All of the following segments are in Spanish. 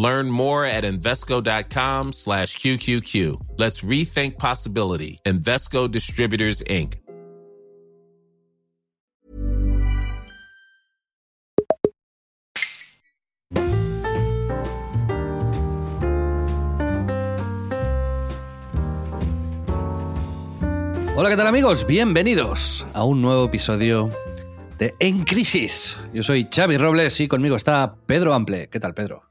Learn more at Invesco.com slash QQQ. Let's rethink possibility. Invesco Distributors, Inc. Hola, ¿qué tal amigos? Bienvenidos a un nuevo episodio de En Crisis. Yo soy Xavi Robles y conmigo está Pedro Ample. ¿Qué tal, Pedro?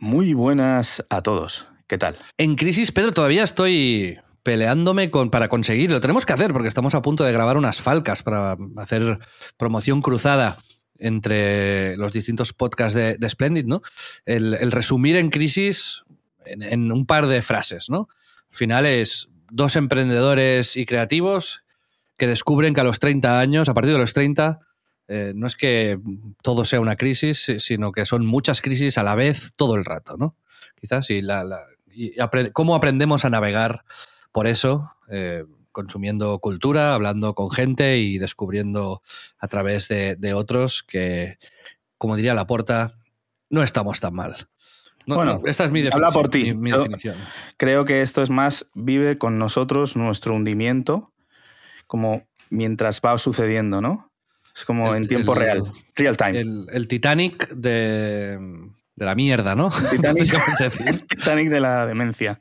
Muy buenas a todos. ¿Qué tal? En Crisis, Pedro, todavía estoy peleándome con, para conseguirlo. Tenemos que hacer porque estamos a punto de grabar unas falcas para hacer promoción cruzada entre los distintos podcasts de, Splendid, ¿no? El, resumir en crisis en, en, un par de frases, ¿no? Al final es dos emprendedores y creativos que descubren que a los 30 años, a partir de los 30, eh, no es que todo sea una crisis, sino que son muchas crisis a la vez todo el rato, ¿no? Quizás, y, la, la, y cómo aprendemos a navegar por eso, eh, consumiendo cultura, hablando con gente y descubriendo a través de, de otros que, como diría Laporta, no estamos tan mal. No, bueno, no, esta es mi definición. Habla por ti. Mi, mi definición. Creo que esto es más, vive con nosotros nuestro hundimiento, como mientras va sucediendo, ¿no? Es como el, en tiempo el, real, real time. El, el Titanic de, de, la mierda, ¿no? Titanic, el Titanic de la demencia.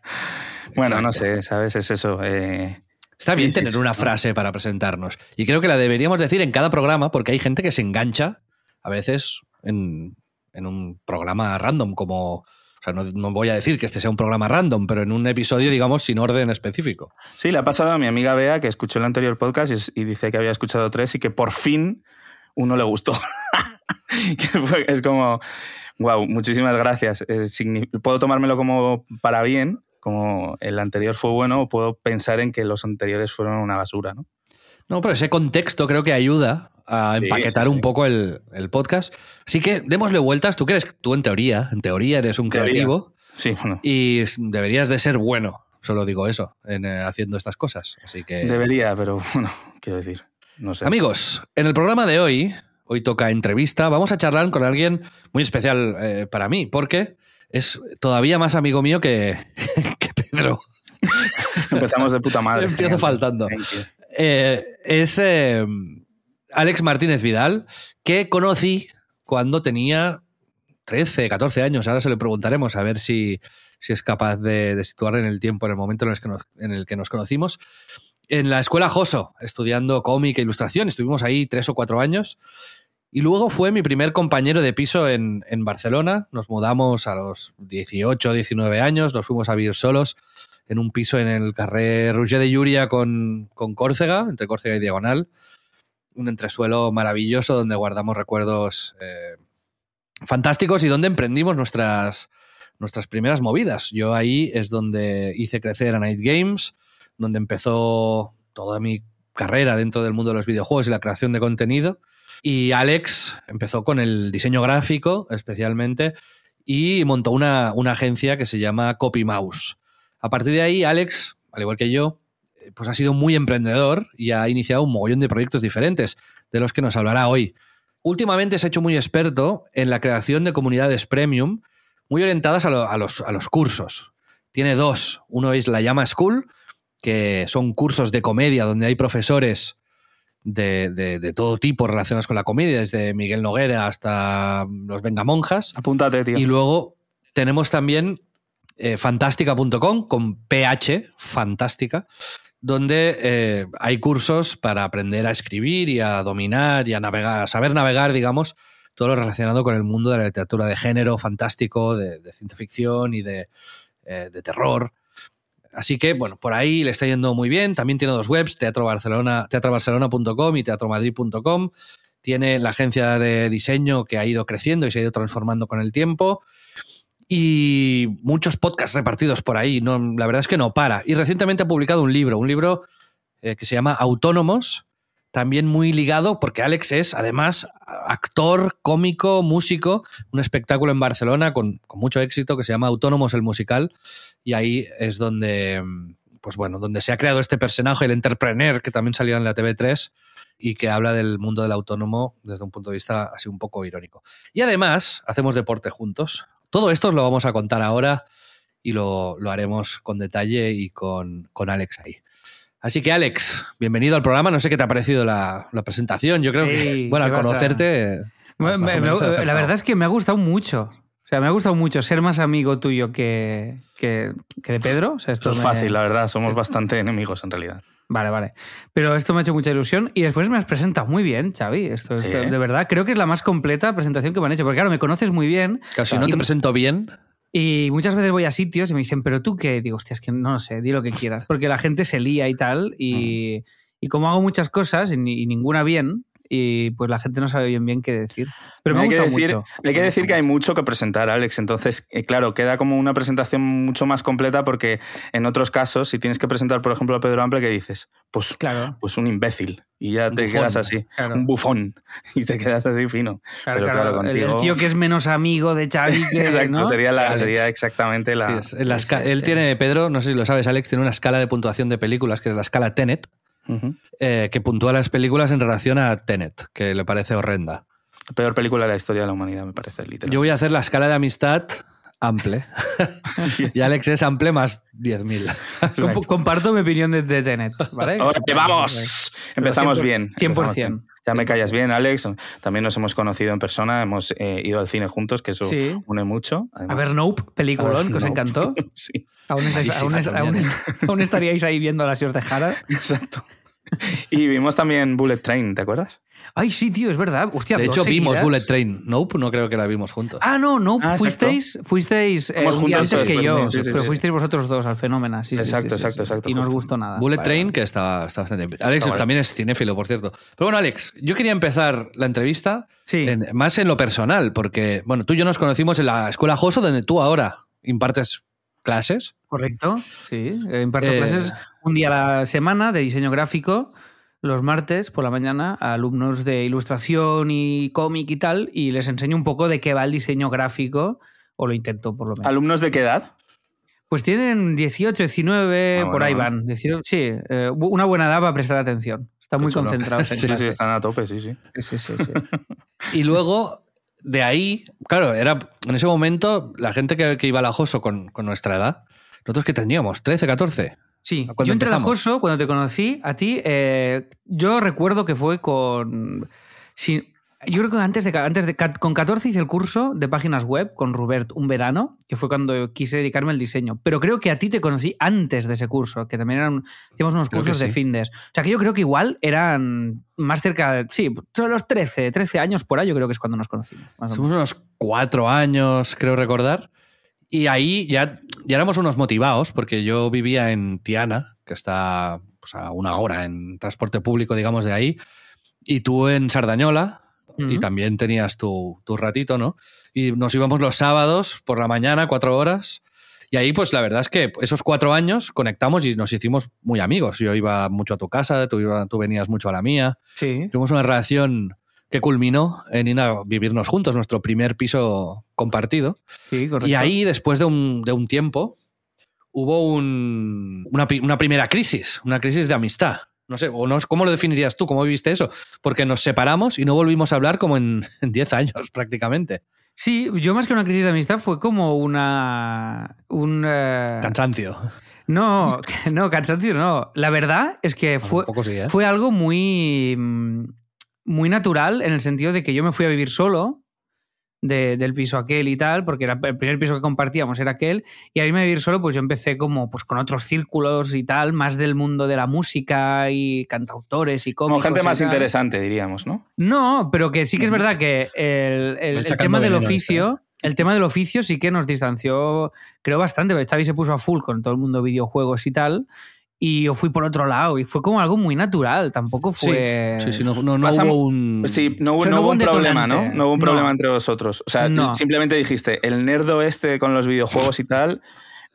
Bueno, Exacto. no sé, ¿sabes? Es eso. Eh... Está bien tener una frase para presentarnos. Y creo que la deberíamos decir en cada programa, porque hay gente que se engancha a veces en, en un programa random, como. O sea, no, no, voy a decir que este sea un programa random, pero en un episodio, digamos, sin orden específico. Sí, le ha pasado a mi amiga Bea, que escuchó el anterior podcast y, y dice que había escuchado tres y que por fin uno le gustó. es como, wow, muchísimas gracias. Es, puedo tomármelo como para bien, como el anterior fue bueno, o puedo pensar en que los anteriores fueron una basura, ¿no? No, pero ese contexto creo que ayuda a empaquetar sí, sí, sí. un poco el, el, podcast. Así que démosle vueltas. Tú eres, tú en teoría, en teoría eres un teoría. creativo. Sí, bueno. Y deberías de ser bueno, solo digo eso, en, eh, haciendo estas cosas. Así que. Debería, pero bueno, quiero decir. No sé. Amigos, en el programa de hoy, hoy toca entrevista, vamos a charlar con alguien muy especial eh, para mí, porque es todavía más amigo mío que, que Pedro. Empezamos de puta madre. Empiezo faltando. Eh, es Alex Martínez Vidal, que conocí cuando tenía 13, 14 años. Ahora se le preguntaremos a ver si, si es capaz de, situar en el tiempo, en el momento en el, que nos, en el que nos conocimos. En la escuela Joso, estudiando cómic e ilustración. Estuvimos ahí tres o cuatro años. Y luego fue mi primer compañero de piso en, en Barcelona. Nos mudamos a los 18, 19 años. Nos fuimos a vivir solos en un piso en el carrer Roger de Llúria con, con Córcega, entre Córcega y Diagonal. Un entresuelo maravilloso donde guardamos recuerdos eh, fantásticos y donde emprendimos nuestras, nuestras primeras movidas. Yo ahí es donde hice crecer a Night Games, donde empezó toda mi carrera dentro del mundo de los videojuegos y la creación de contenido. Y Alex empezó con el diseño gráfico, especialmente, y montó una, una agencia que se llama Copy Mouse. A partir de ahí, Alex, al igual que yo, pues ha sido muy emprendedor y ha iniciado un mogollón de proyectos diferentes, de los que nos hablará hoy. Últimamente se ha hecho muy experto en la creación de comunidades premium, muy orientadas a, lo, a, los, a los, cursos. Tiene dos. Uno es la Llama School, que son cursos de comedia donde hay profesores de, de, de, todo tipo relacionados con la comedia, desde Miguel Noguera hasta los Vengamonjas. Apúntate, tío. Y luego tenemos también eh, fantástica.com con PH, fantástica, donde eh, hay cursos para aprender a escribir y a dominar y a navegar, a saber navegar, digamos, todo lo relacionado con el mundo de la literatura de género fantástico, de, ciencia ficción y de, eh, de, terror. Así que, bueno, por ahí le está yendo muy bien. También tiene dos webs, Teatro Barcelona, teatrobarcelona.com y teatromadrid.com. Tiene la agencia de diseño que ha ido creciendo y se ha ido transformando con el tiempo. Y muchos podcasts repartidos por ahí. No, la verdad es que no para. Y recientemente ha publicado un libro, un libro eh, que se llama Autónomos, también muy ligado, porque Alex es además actor, cómico, músico, un espectáculo en Barcelona con, con, mucho éxito que se llama Autónomos el Musical, y ahí es donde, pues bueno, donde se ha creado este personaje, el entrepreneur, que también salió en la TV3 y que habla del mundo del autónomo desde un punto de vista así un poco irónico. Y además hacemos deporte juntos. Todo esto os lo vamos a contar ahora y lo, lo haremos con detalle y con, con Alex ahí. Así que Alex, bienvenido al programa. No sé qué te ha parecido la, la presentación. Yo creo que, bueno, al conocerte... Me, me, la verdad es que me ha gustado mucho. O sea, me ha gustado mucho ser más amigo tuyo que, que, que de Pedro. O sea, esto es me... fácil, la verdad. Somos bastante enemigos en realidad. Vale, vale. Pero esto me ha hecho mucha ilusión y después me has presentado muy bien, Xavi. Esto, esto Sí. de verdad, creo que es la más completa presentación que me han hecho. Porque claro, me conoces muy bien Claro, si no Y- te presento bien, y muchas veces voy a sitios y me dicen, pero tú qué? Digo, hostia, es que no lo sé, di lo que quieras. Porque la gente se lía y tal. Y, y como hago muchas cosas y, y ninguna bien, y pues la gente no sabe bien bien qué decir. Pero me ha hay que gustado decir, mucho. hay que Me decir que hay mucho que presentar, Alex. Entonces, eh, claro, queda como una presentación mucho más completa porque en otros casos, si tienes que presentar, por ejemplo, a Pedro Ample, que dices? Pues. Claro, pues un imbécil. Y ya Un te bufón, quedas así. claro. Un bufón. Y te quedas así fino. claro, Pero claro. claro, El- el, contigo- tío que es menos amigo de Xavi que. Exacto, ¿no? sería, la, sería exactamente la. sí, es- en la sí, esca- sí, él sí. tiene, Pedro, no sé si lo sabes, Alex, tiene una escala de puntuación de películas, que es la escala Tenet, Eh, que puntúa las películas en relación a Tenet, que le parece horrenda. Peor película de la historia de la humanidad, me parece, literal. Yo voy a hacer la escala de amistad ample. y Alex es ample más 10.000. Comp- Comparto mi opinión de, de Tenet, ¿vale? ¡Oye, vamos! Empezamos bien. 100%. empezamos bien. Ya me callas bien, Alex. También nos hemos conocido en persona, hemos eh, ido al cine juntos, que eso Sí. une mucho. A ver, Nope, peliculón, ver, que os encantó. sí, Aún, estáis- aún es- aún también. es- aún estaríais ahí viendo las si os dejara. exacto. Y vimos también Bullet Train, ¿te acuerdas? Ay, sí, tío, es verdad. Hostia, De hecho, vimos. Bullet Train. Nope, no creo que la vimos juntos. Ah, no, no, Ah, fuisteis, fuisteis eh, un día antes que yo, sí, sí, sí, pero sí. fuisteis vosotros dos al fenómeno. Exacto, sí, sí, exacto, sí. exacto, Y no os gustó nada. Bullet Vale, Train, que está, está bastante bien. Alex también es cinéfilo, por cierto. Pero bueno, Alex, yo quería empezar la entrevista Sí, en- más en lo personal, porque, bueno, tú y yo nos conocimos en la escuela Joso, donde tú ahora impartes clases. correcto. Sí, imparto Eh, clases un día a la semana de diseño gráfico, los martes por la mañana, a alumnos de ilustración y cómic y tal, y les enseño un poco de qué va el diseño gráfico, o lo intento por lo menos. ¿Alumnos de qué edad? Pues tienen 18, 19, Ah, por bueno, ahí bueno. van. 18, sí, eh, una buena edad para prestar atención. Están Qué muy chulo. concentrados en Sí, Sí, clase. sí, están a tope, sí, sí. Sí, sí, sí. Y luego, de ahí, claro, era en ese momento la gente que, que iba a la Joso con, con nuestra edad, nosotros que teníamos, 13, 14. Sí, ¿Cuándo yo entré a empezamos? Joso cuando te conocí, a ti, eh, yo recuerdo que fue con... yo creo que antes de, antes de... Con 14 hice el curso de páginas web con Rubert un verano, que fue cuando quise dedicarme al diseño. Pero creo que a ti te conocí antes de ese curso, que también eran... Hacíamos unos Creo cursos de sí. findes. O sea que yo creo que igual eran más cerca... de- Sí, sobre los 13, 13 años por ahí yo creo que es cuando nos conocimos. más Somos unos cuatro años, creo recordar. Y ahí ya, ya éramos unos motivados, porque yo vivía en Tiana, que está pues, a una hora en transporte público, digamos, de ahí, y tú en Sardañola, y también tenías tu, tu ratito, ¿no? Y nos íbamos los sábados por la mañana, cuatro horas. Y ahí, pues la verdad es que esos cuatro años conectamos y nos hicimos muy amigos. Yo iba mucho a tu casa, tú, iba- tú venías mucho a la mía. Sí. Tuvimos una relación que culminó en ir a vivirnos juntos, nuestro primer piso compartido. Sí, correcto. Y ahí, después de un, de un tiempo, hubo un- una, una primera crisis, una crisis de amistad. No sé, o no, ¿cómo lo definirías tú? ¿Cómo viviste eso? Porque nos separamos y no volvimos a hablar como en en 10 años prácticamente. Sí, yo más que una crisis de amistad fue como una... Un, eh, Cansancio. No, no, cansancio no. La verdad es que fue, sí, ¿eh? fue algo muy, muy natural en el sentido de que yo me fui a vivir solo de- del piso aquel y tal, porque era el primer piso que compartíamos era aquel, y al irme a vivir solo, pues yo empecé como pues con otros círculos y tal, más del mundo de la música y cantautores y Como cómicos. gente y más tal. interesante, diríamos, ¿no? No, pero que sí que es verdad que el, el- tema del oficio, el tema del oficio sí que nos distanció, creo bastante, Xavi se puso a full con todo el mundo de videojuegos y tal. Y yo fui por otro lado y fue como algo muy natural, tampoco fue... Sí, sí, no, no, no Pasa- hubo un... Sí, no hubo, O sea, no hubo hubo un un problema, ¿no? No hubo un No. problema entre vosotros. O sea, No. simplemente dijiste, el nerdo este con los videojuegos y tal,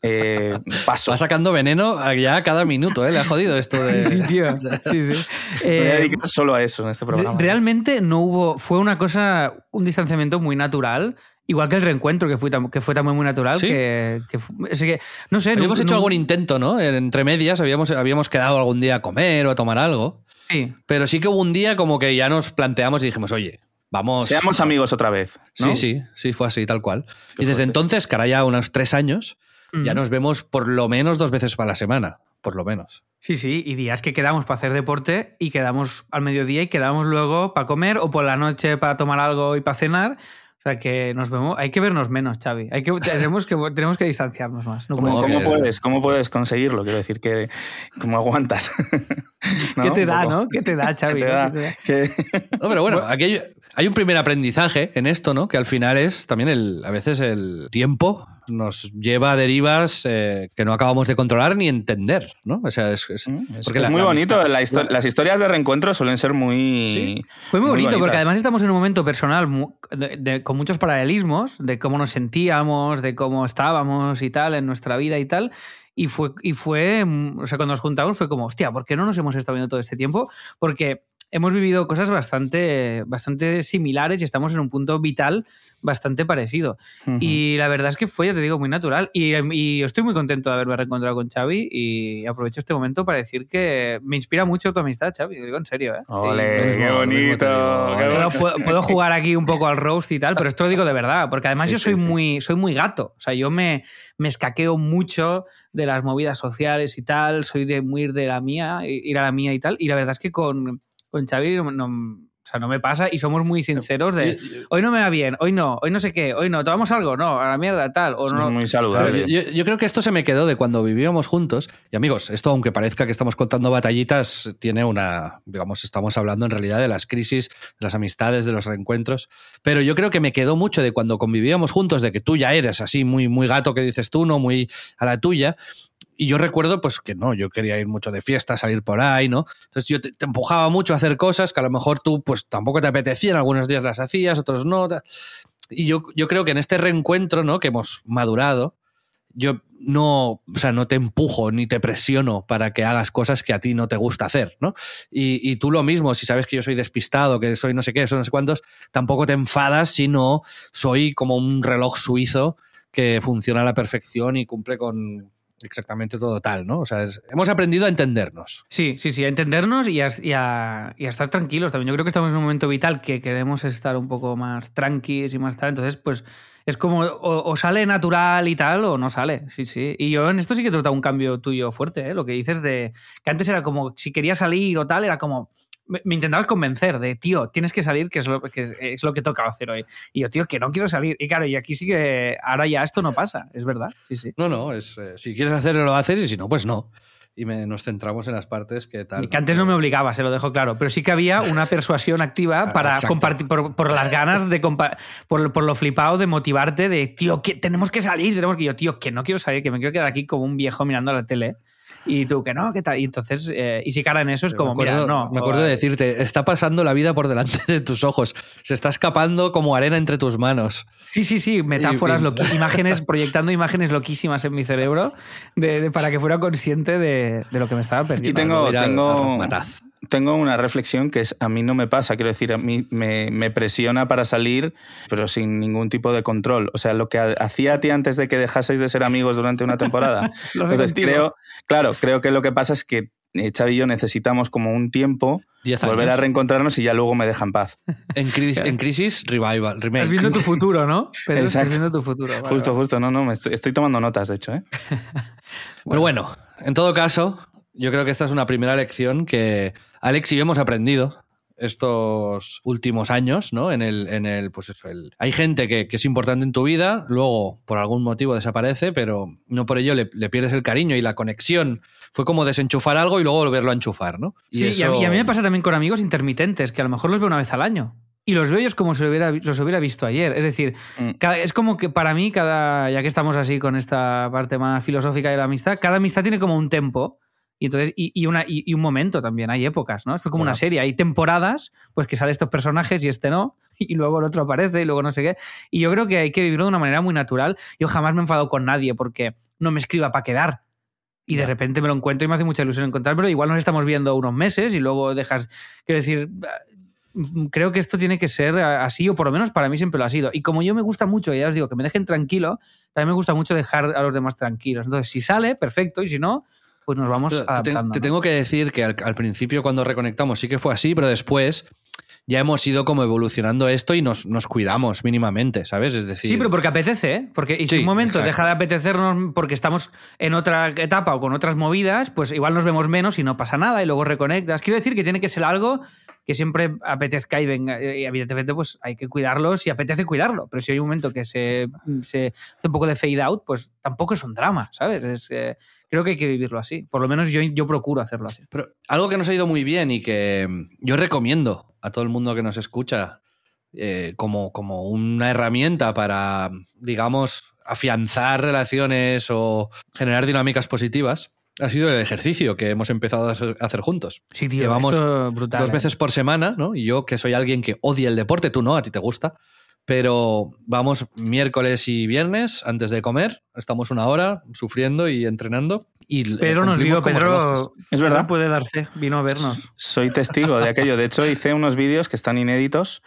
eh, paso. Va sacando veneno a- ya cada minuto, ¿eh? Le ha jodido esto de... Sí, tío. Sí, sí. Me voy a Eh, dedicar solo a eso en este programa. Realmente no hubo, fue una cosa, un distanciamiento muy natural, igual que el reencuentro, que fue, que fue también muy natural, ¿Sí? que, no sé, Habíamos no- hecho no- algún intento, ¿no? Entre medias habíamos, habíamos quedado algún día a comer o a tomar algo. Sí, Pero sí que hubo un día como que ya nos planteamos y dijimos, oye, vamos... Seamos amigos otra vez. ¿no? Sí, sí, sí, fue así, tal cual. Qué y desde fuerte. entonces, que ahora ya unos tres años, ya nos vemos por lo menos dos veces para la semana, por lo menos. sí, sí, y días que quedamos para hacer deporte y quedamos al mediodía y quedamos luego para comer o por la noche para tomar algo y para cenar. O sea que nos vemos, hay que vernos menos, Xavi. Hay que, tenemos, que, tenemos que distanciarnos más. No ¿Cómo, puedes, ¿Cómo puedes conseguirlo? Quiero decir, que ¿cómo aguantas? ¿Qué te da, no? ¿Qué te da, Xavi? ¿Qué te ¿no? da? ¿Qué te da? Que- No, pero bueno, aquí hay, hay un primer aprendizaje en esto, ¿no? Que al final es también el, a veces el tiempo nos lleva a derivas eh, que no acabamos de controlar ni entender, ¿no? O sea, es, es- Mm, es, porque es la- muy la bonito. amistad- la histo- las historias de reencuentro suelen ser muy. Sí. Fue muy bonito porque además estamos en un momento personal mu- de- de- con muchos paralelismos de cómo nos sentíamos, de cómo estábamos y tal en nuestra vida y tal. Y fue, y fue, mm, o sea, cuando nos juntamos fue como, hostia, ¿por qué no nos hemos estado viendo todo este tiempo? Porque hemos vivido cosas bastante, bastante similares y estamos en un punto vital bastante parecido. Y la verdad es que fue, ya te digo, muy natural. Y, y estoy muy contento de haberme reencontrado con Xavi y aprovecho este momento para decir que me inspira mucho tu amistad, Xavi. Lo digo en serio, ¿eh? Ole, qué bonito. digo, qué ole. Puedo, jugar aquí un poco al roast y tal, pero esto lo digo de verdad, porque además Sí, yo soy sí. muy soy muy gato, o sea, yo me, me escaqueo mucho de las movidas sociales y tal, soy de muy ir de la mía, ir a la mía y tal, y la verdad es que con, con Xavi no, no- o sea, no me pasa y somos muy sinceros de hoy no me va bien, hoy no, hoy no sé qué, hoy no, tomamos algo, no, a la mierda tal, o no. es muy saludable. yo, yo creo que esto se me quedó de cuando vivíamos juntos. Y amigos, esto, aunque parezca que estamos contando batallitas, tiene una. Digamos, estamos hablando en realidad de las crisis, de las amistades, de los reencuentros. Pero yo creo que me quedó mucho de cuando convivíamos juntos, de que tú ya eres así, muy, muy gato que dices tú, no muy a la tuya. Y yo recuerdo, pues que no, yo quería ir mucho de fiesta, salir por ahí, ¿no? Entonces yo te, empujaba mucho a hacer cosas que a lo mejor tú, pues tampoco te apetecían, algunos días las hacías, otros no. Y yo, yo creo que en este reencuentro, ¿no? Que hemos madurado, yo no, o sea, no te empujo ni te presiono para que hagas cosas que a ti no te gusta hacer, ¿no? Y, y tú lo mismo, si sabes que yo soy despistado, que soy no sé qué, son no sé cuántos, tampoco te enfadas si no soy como un reloj suizo que funciona a la perfección y cumple con exactamente todo tal, ¿no? O sea, hemos aprendido a entendernos. Sí, sí, sí, a entendernos y a, estar tranquilos también. Yo creo que estamos en un momento vital que queremos estar un poco más tranquilos y más tal. Entonces, pues es como o, sale natural y tal o no sale. Sí, sí. Y yo en esto sí que he tratado un cambio tuyo fuerte, ¿eh? Lo que dices de que antes era como si quería salir o tal, era como. Me, me intentabas convencer de, tío, tienes que salir, que es lo que, es lo que toca hacer hoy. Y yo, tío, que no quiero salir. Y claro, y aquí sí que ahora ya esto no pasa, es verdad. Sí, sí. No, no, es eh, si quieres hacerlo lo haces y si no, pues no. Y me- nos centramos en las partes que tal. Y que antes no me obligaba, se lo dejo claro, pero sí que había una persuasión activa para Exacto. compartir, por, por las ganas de compa- por, por lo flipado de motivarte de, tío, que tenemos que salir, tenemos que yo, tío, que no quiero salir, que me quiero quedar aquí como un viejo mirando a la tele. Y tú, que no, ¿qué tal? Y entonces, eh, y si cara en eso es como, me acuerdo, mira, no. me acuerdo de decirte, está pasando la vida por delante de tus ojos, se está escapando como arena entre tus manos. Sí, sí, sí, metáforas, Y- imágenes, proyectando imágenes loquísimas en mi cerebro de, de- para que fuera consciente de, de lo que me estaba perdiendo. Aquí tengo, Ir al- tengo. Tengo una reflexión que es a mí no me pasa, quiero decir, a mí me, me presiona para salir, pero sin ningún tipo de control. O sea, lo que ha- hacía a ti antes de que dejaseis de ser amigos durante una temporada. Entonces creo, claro, creo que lo que pasa es que eh, Xavi y yo necesitamos como un tiempo volver a reencontrarnos y ya luego me deja en paz. En, crisis, en crisis, revival, remake. Estás viendo tu futuro, ¿no? Pero estás Exacto. viendo tu futuro. vale, justo, vale. justo, no, no, me estoy, estoy tomando notas, de hecho, ¿eh? Pero bueno, en todo caso, yo creo que esta es una primera lección que Alex y yo hemos aprendido estos últimos años, ¿no? En el, en el, pues eso, el- hay gente que, que es importante en tu vida, luego por algún motivo desaparece, pero no por ello le, le pierdes el cariño y la conexión. Fue como desenchufar algo y luego volverlo a enchufar, ¿no? Sí, y a, mí, y a mí me pasa también con amigos intermitentes, que a lo mejor los veo una vez al año. Y los veo ellos como si hubiera, los hubiera visto ayer. Es decir, Mm. cada- es como que para mí, cada, ya que estamos así con esta parte más filosófica de la amistad, cada amistad tiene como un tempo Y, entonces, y, y una, y, y un momento también, hay épocas, ¿no? Esto es como una serie, hay temporadas, pues que salen estos personajes y este no, y luego el otro aparece y luego no sé qué. Y yo creo que hay que vivirlo de una manera muy natural. Yo jamás me he enfadado con nadie porque no me escriba para quedar. Y de repente me lo encuentro y me hace mucha ilusión encontrármelo. Igual nos estamos viendo unos meses y luego dejas. Quiero decir, mm, creo que esto tiene que ser así, o por lo menos para mí siempre lo ha sido. Y como yo me gusta mucho, ya os digo, que me dejen tranquilo, también me gusta mucho dejar a los demás tranquilos. Entonces, si sale, perfecto, y si no, pues nos vamos Pero te, adaptando. te ¿no? tengo que decir que al, al principio cuando reconectamos sí que fue así, pero después ya hemos ido como evolucionando esto y nos, nos cuidamos mínimamente, ¿sabes? Es decir, Sí, pero porque apetece, ¿eh? Porque y si Sí, un momento exacto. deja de apetecernos porque estamos en otra etapa o con otras movidas, pues igual nos vemos menos y no pasa nada y luego reconectas. Quiero decir que tiene que ser algo que siempre apetezca y venga. Y evidentemente, pues hay que cuidarlo si apetece cuidarlo. Pero si hay un momento que se, se hace un poco de fade out, pues tampoco es un drama, ¿sabes? Es, eh, creo que hay que vivirlo así. Por lo menos yo, yo procuro hacerlo así. Pero algo que nos ha ido muy bien y que yo recomiendo a todo el mundo que nos escucha eh, como, como una herramienta para, digamos, afianzar relaciones o generar dinámicas positivas ha sido el ejercicio que hemos empezado a hacer, juntos. Sí, tío, Llevamos esto brutal. Dos ¿eh? veces por semana, ¿no? Y yo, que soy alguien que odia el deporte, tú no, a ti te gusta. Pero vamos miércoles y viernes antes de comer, estamos una hora sufriendo y entrenando. Y Pedro nos vio. Pedro, Es verdad. Pedro puede darse, vino a vernos. Soy testigo de aquello. De hecho, hice unos vídeos que están inéditos.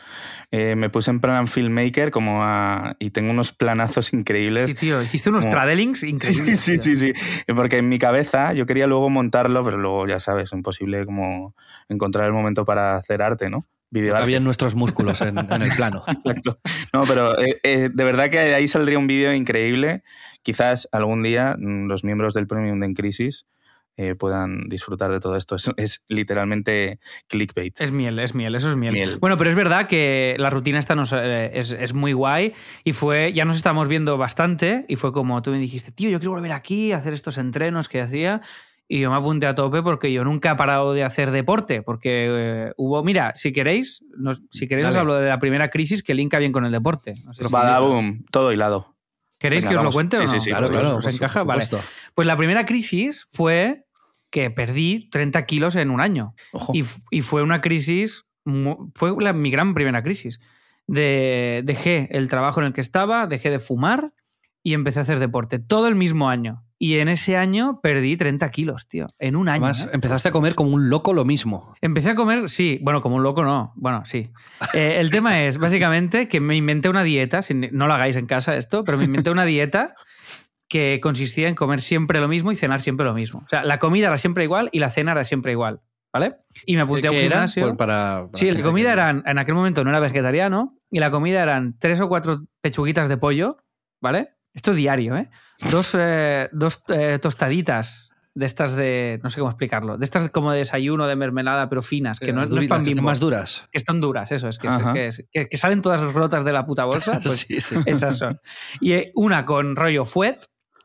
Eh, me puse en plan filmmaker como a- y tengo unos planazos increíbles. Sí, tío, hiciste unos Como- travelings Sí, increíbles. sí, tío. sí, sí. Porque en mi cabeza yo quería luego montarlo, pero luego ya sabes, imposible como encontrar el momento para hacer arte, ¿no? Videoarte. Habían nuestros músculos en, en el plano. Exacto. No, pero eh, eh, de verdad que de ahí saldría un vídeo increíble. Quizás algún día mm, los miembros del Premium de En Crisis eh, puedan disfrutar de todo esto. Es, es literalmente clickbait. Es miel, es miel, eso es miel. Miel. Bueno, pero es verdad que la rutina esta nos, eh, es, es muy guay y fue, ya nos estamos viendo bastante y fue como tú me dijiste, tío, yo quiero volver aquí a hacer estos entrenos que hacía y yo me apunté a tope porque yo nunca he parado de hacer deporte porque eh, hubo, mira, si queréis, nos- si queréis os hablo de la primera crisis que linka bien con el deporte. No sé si- Badaboom, todo hilado. ¿Queréis Venga, que os lo cuente Sí, o no? sí, sí, claro, claro. ¿Os por su- encaja? por Vale. Pues la primera crisis fue que perdí 30 kilos en un año. Ojo. Y, y fue una crisis, fue la- mi gran primera crisis. De, dejé el trabajo en el que estaba, dejé de fumar y empecé a hacer deporte. Todo el mismo año. Y en ese año perdí 30 kilos, tío. En un año. Además, ¿eh? empezaste a comer como un loco lo mismo. Empecé a comer, sí, bueno, como un loco no, bueno, sí. Eh, el tema es, básicamente, que me inventé una dieta, no lo hagáis en casa esto, pero me inventé una dieta que consistía en comer siempre lo mismo y cenar siempre lo mismo. O sea, la comida era siempre igual y la cena era siempre igual, ¿vale? Y me apunté a un gimnasio. Para, para Sí, la comida que- eran, en aquel momento no era vegetariano, y la comida eran tres o cuatro pechuguitas de pollo, ¿vale? Esto diario, ¿eh? Dos, eh, dos eh, tostaditas de estas de, no sé cómo explicarlo, de estas como de desayuno, de mermelada, pero finas, que no es, no es duritas, pan que son bimbo, más duras. que están duras, eso es, que, que, es- que- que salen todas rotas de la puta bolsa, pues sí, sí. esas son. Y eh, una con rollo fuet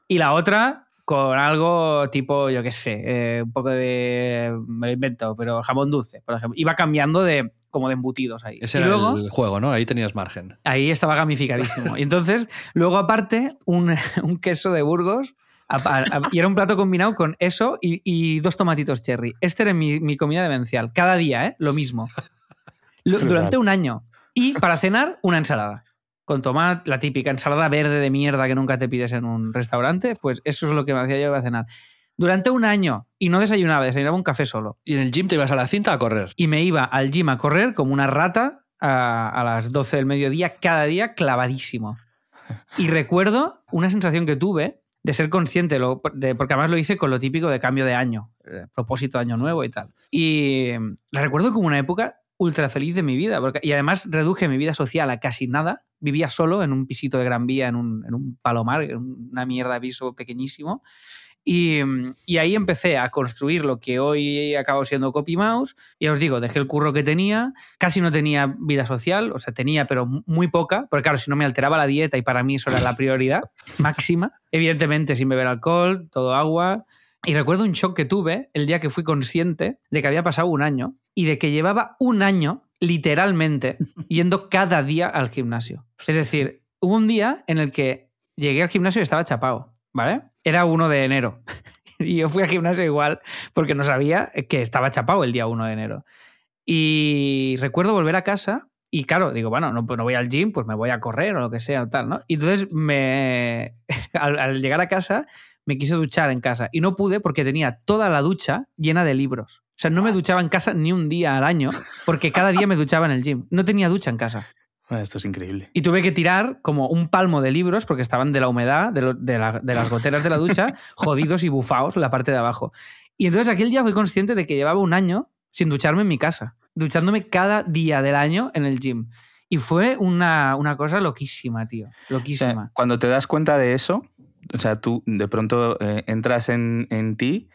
y la otra con algo tipo, yo qué sé, eh, un poco de. Me lo invento, pero jamón dulce, por ejemplo. Iba cambiando de como de embutidos ahí. Ese y era luego el juego, ¿no? Ahí tenías margen. ahí estaba gamificadísimo. Y entonces, luego aparte, un, un queso de Burgos. a- a- a- y era un plato combinado con eso y, y dos tomatitos cherry. Este era mi, mi comida demencial. Cada día, ¿eh? Lo mismo. Lo- durante un año. Y para cenar, una ensalada. Con tomate, la típica ensalada verde de mierda que nunca te pides en un restaurante. Pues eso es lo que me hacía yo para cenar. Durante un año. Y no desayunaba, desayunaba un café solo. Y en el gym te ibas a la cinta a correr. Y me iba al gym a correr como una rata a, a las 12 del mediodía, cada día clavadísimo. Y recuerdo una sensación que tuve de ser consciente, lo- de- porque además lo hice con lo típico de cambio de año, eh, propósito de año nuevo y tal. Y eh, la recuerdo como una época ultra feliz de mi vida, y además reduje mi vida social a casi nada. Vivía solo en un pisito de Gran Vía, en un, en un palomar, en una mierda de piso pequeñísimo. Y, y ahí empecé a construir lo que hoy acabo siendo Copy Mouse. Ya os digo, dejé el curro que tenía, casi no tenía vida social, o sea, tenía, pero muy poca, porque claro, si no me alteraba la dieta y para mí eso era la prioridad máxima. Evidentemente, sin beber alcohol, todo agua. Y recuerdo un shock que tuve el día que fui consciente de que había pasado un año y de que llevaba un año, literalmente, yendo cada día al gimnasio. Es decir, hubo un día en el que llegué al gimnasio y estaba chapado, ¿vale? Era 1 de enero. y yo fui al gimnasio igual porque no sabía que estaba chapado el día 1 de enero. Y recuerdo volver a casa y claro, digo, bueno, no, pues no voy al gym, pues me voy a correr o lo que sea o tal, ¿no? Y entonces me, al, al llegar a casa me quise duchar en casa y no pude porque tenía toda la ducha llena de libros. O sea, no me duchaba en casa ni un día al año porque cada día me duchaba en el gym. No tenía ducha en casa. Ah, Esto es increíble. Y tuve que tirar como un palmo de libros porque estaban de la humedad, de, lo- de la- de las goteras de la ducha, jodidos y bufaos la parte de abajo. Y entonces aquel día fui consciente de que llevaba un año sin ducharme en mi casa, duchándome cada día del año en el gym. Y fue una, una cosa loquísima, tío. O sea, Loquísima. cuando te das cuenta de eso, o sea, tú de pronto eh, entras en, en ti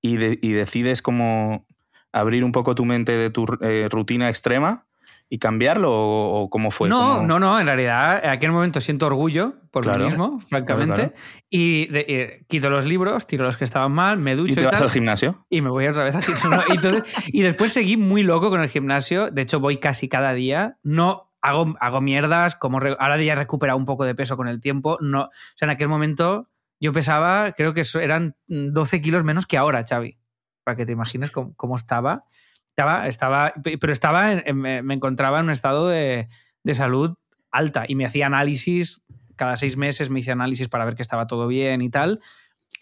y, de- y decides como abrir un poco tu mente de tu eh, rutina extrema y cambiarlo o, o cómo fue. no, ¿Cómo- no, no, en realidad en aquel momento siento orgullo por Claro. mí mismo, francamente, Claro, y de- eh, quito los libros, tiro los que estaban mal, me ducho ¿Y y, te vas tal, al gimnasio? y me voy otra vez a no, y, entonces- y después seguí muy loco con el gimnasio, de hecho voy casi cada día, no hago, hago mierdas, como re- ahora ya he recuperado un poco de peso con el tiempo, no, o sea, en aquel momento yo pesaba, creo que eran 12 kilos menos que ahora, Xavi, para que te imagines cómo, cómo estaba. Estaba, estaba, pero estaba, en- me me encontraba en un estado de, de salud alta y me hacía análisis, cada seis meses me hice análisis para ver que estaba todo bien y tal,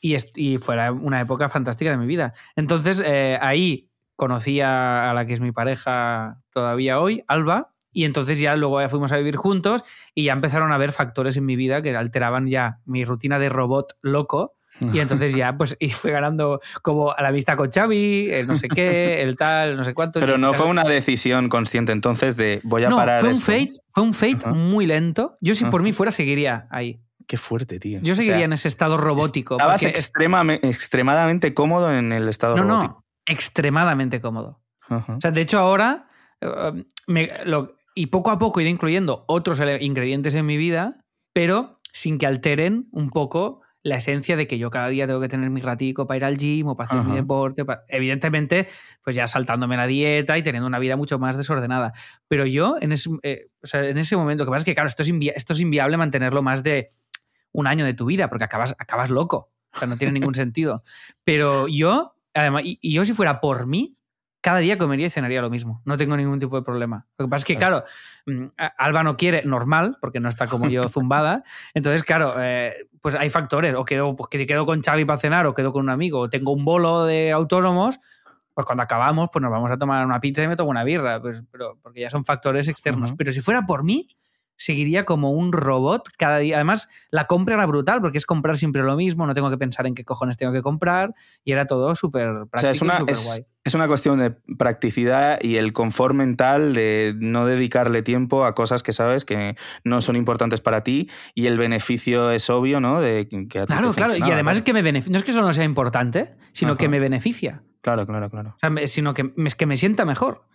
y, y fue una época fantástica de mi vida. Entonces eh, ahí conocí a, a la que es mi pareja todavía hoy, Alba, y entonces ya luego ya fuimos a vivir juntos y ya empezaron a haber factores en mi vida que alteraban ya mi rutina de robot loco. Y entonces ya, pues, y fue ganando como a la vista con Xavi, el no sé qué, el tal, no sé cuánto. Pero no fue una decisión consciente entonces de voy a no, parar. fue un esto. fate, fue un fate muy lento. Yo si por mí fuera seguiría ahí. Qué fuerte, tío. Yo O sea, seguiría en ese estado robótico. Estabas extremadamente cómodo en el estado no, robótico. no, extremadamente cómodo. O sea, de hecho ahora, eh, me- lo- y poco a poco ido incluyendo otros ingredientes en mi vida, pero sin que alteren un poco la esencia de que yo cada día tengo que tener mi ratico para ir al gym o para hacer mi deporte. pa- Evidentemente, pues ya saltándome la dieta y teniendo una vida mucho más desordenada. Pero yo, en ese, eh, o sea, en ese momento, lo que pasa es que, claro, esto es, esto es inviable mantenerlo más de un año de tu vida, porque acabas, acabas loco. O sea, no tiene ningún sentido. Pero yo, además, y, y yo si fuera por mí, cada día comería y cenaría lo mismo. No tengo ningún tipo de problema. Lo que pasa es que, claro, mm, Alba no quiere normal, porque no está como yo zumbada. Entonces, claro, eh, pues hay factores. O quedo, pues, que quedo con Xavi para cenar, o quedo con un amigo, o tengo un bolo de autónomos. Pues cuando acabamos, pues nos vamos a tomar una pizza y me tomo una birra. Pues, pero, porque ya son factores externos. Pero si fuera por mí, seguiría como un robot cada día. Además, la compra era brutal porque es comprar siempre lo mismo, no tengo que pensar en qué cojones tengo que comprar y era todo súper práctico O sea, es una, es, guay. es una cuestión de practicidad y el confort mental de no dedicarle tiempo a cosas que sabes que no son importantes para ti y el beneficio es obvio, ¿no? De que a Claro, claro. Y además es que me. No es que eso no sea importante, sino Ajá. que me beneficia. Claro, claro, claro. O sea, sino que, es que me sienta mejor.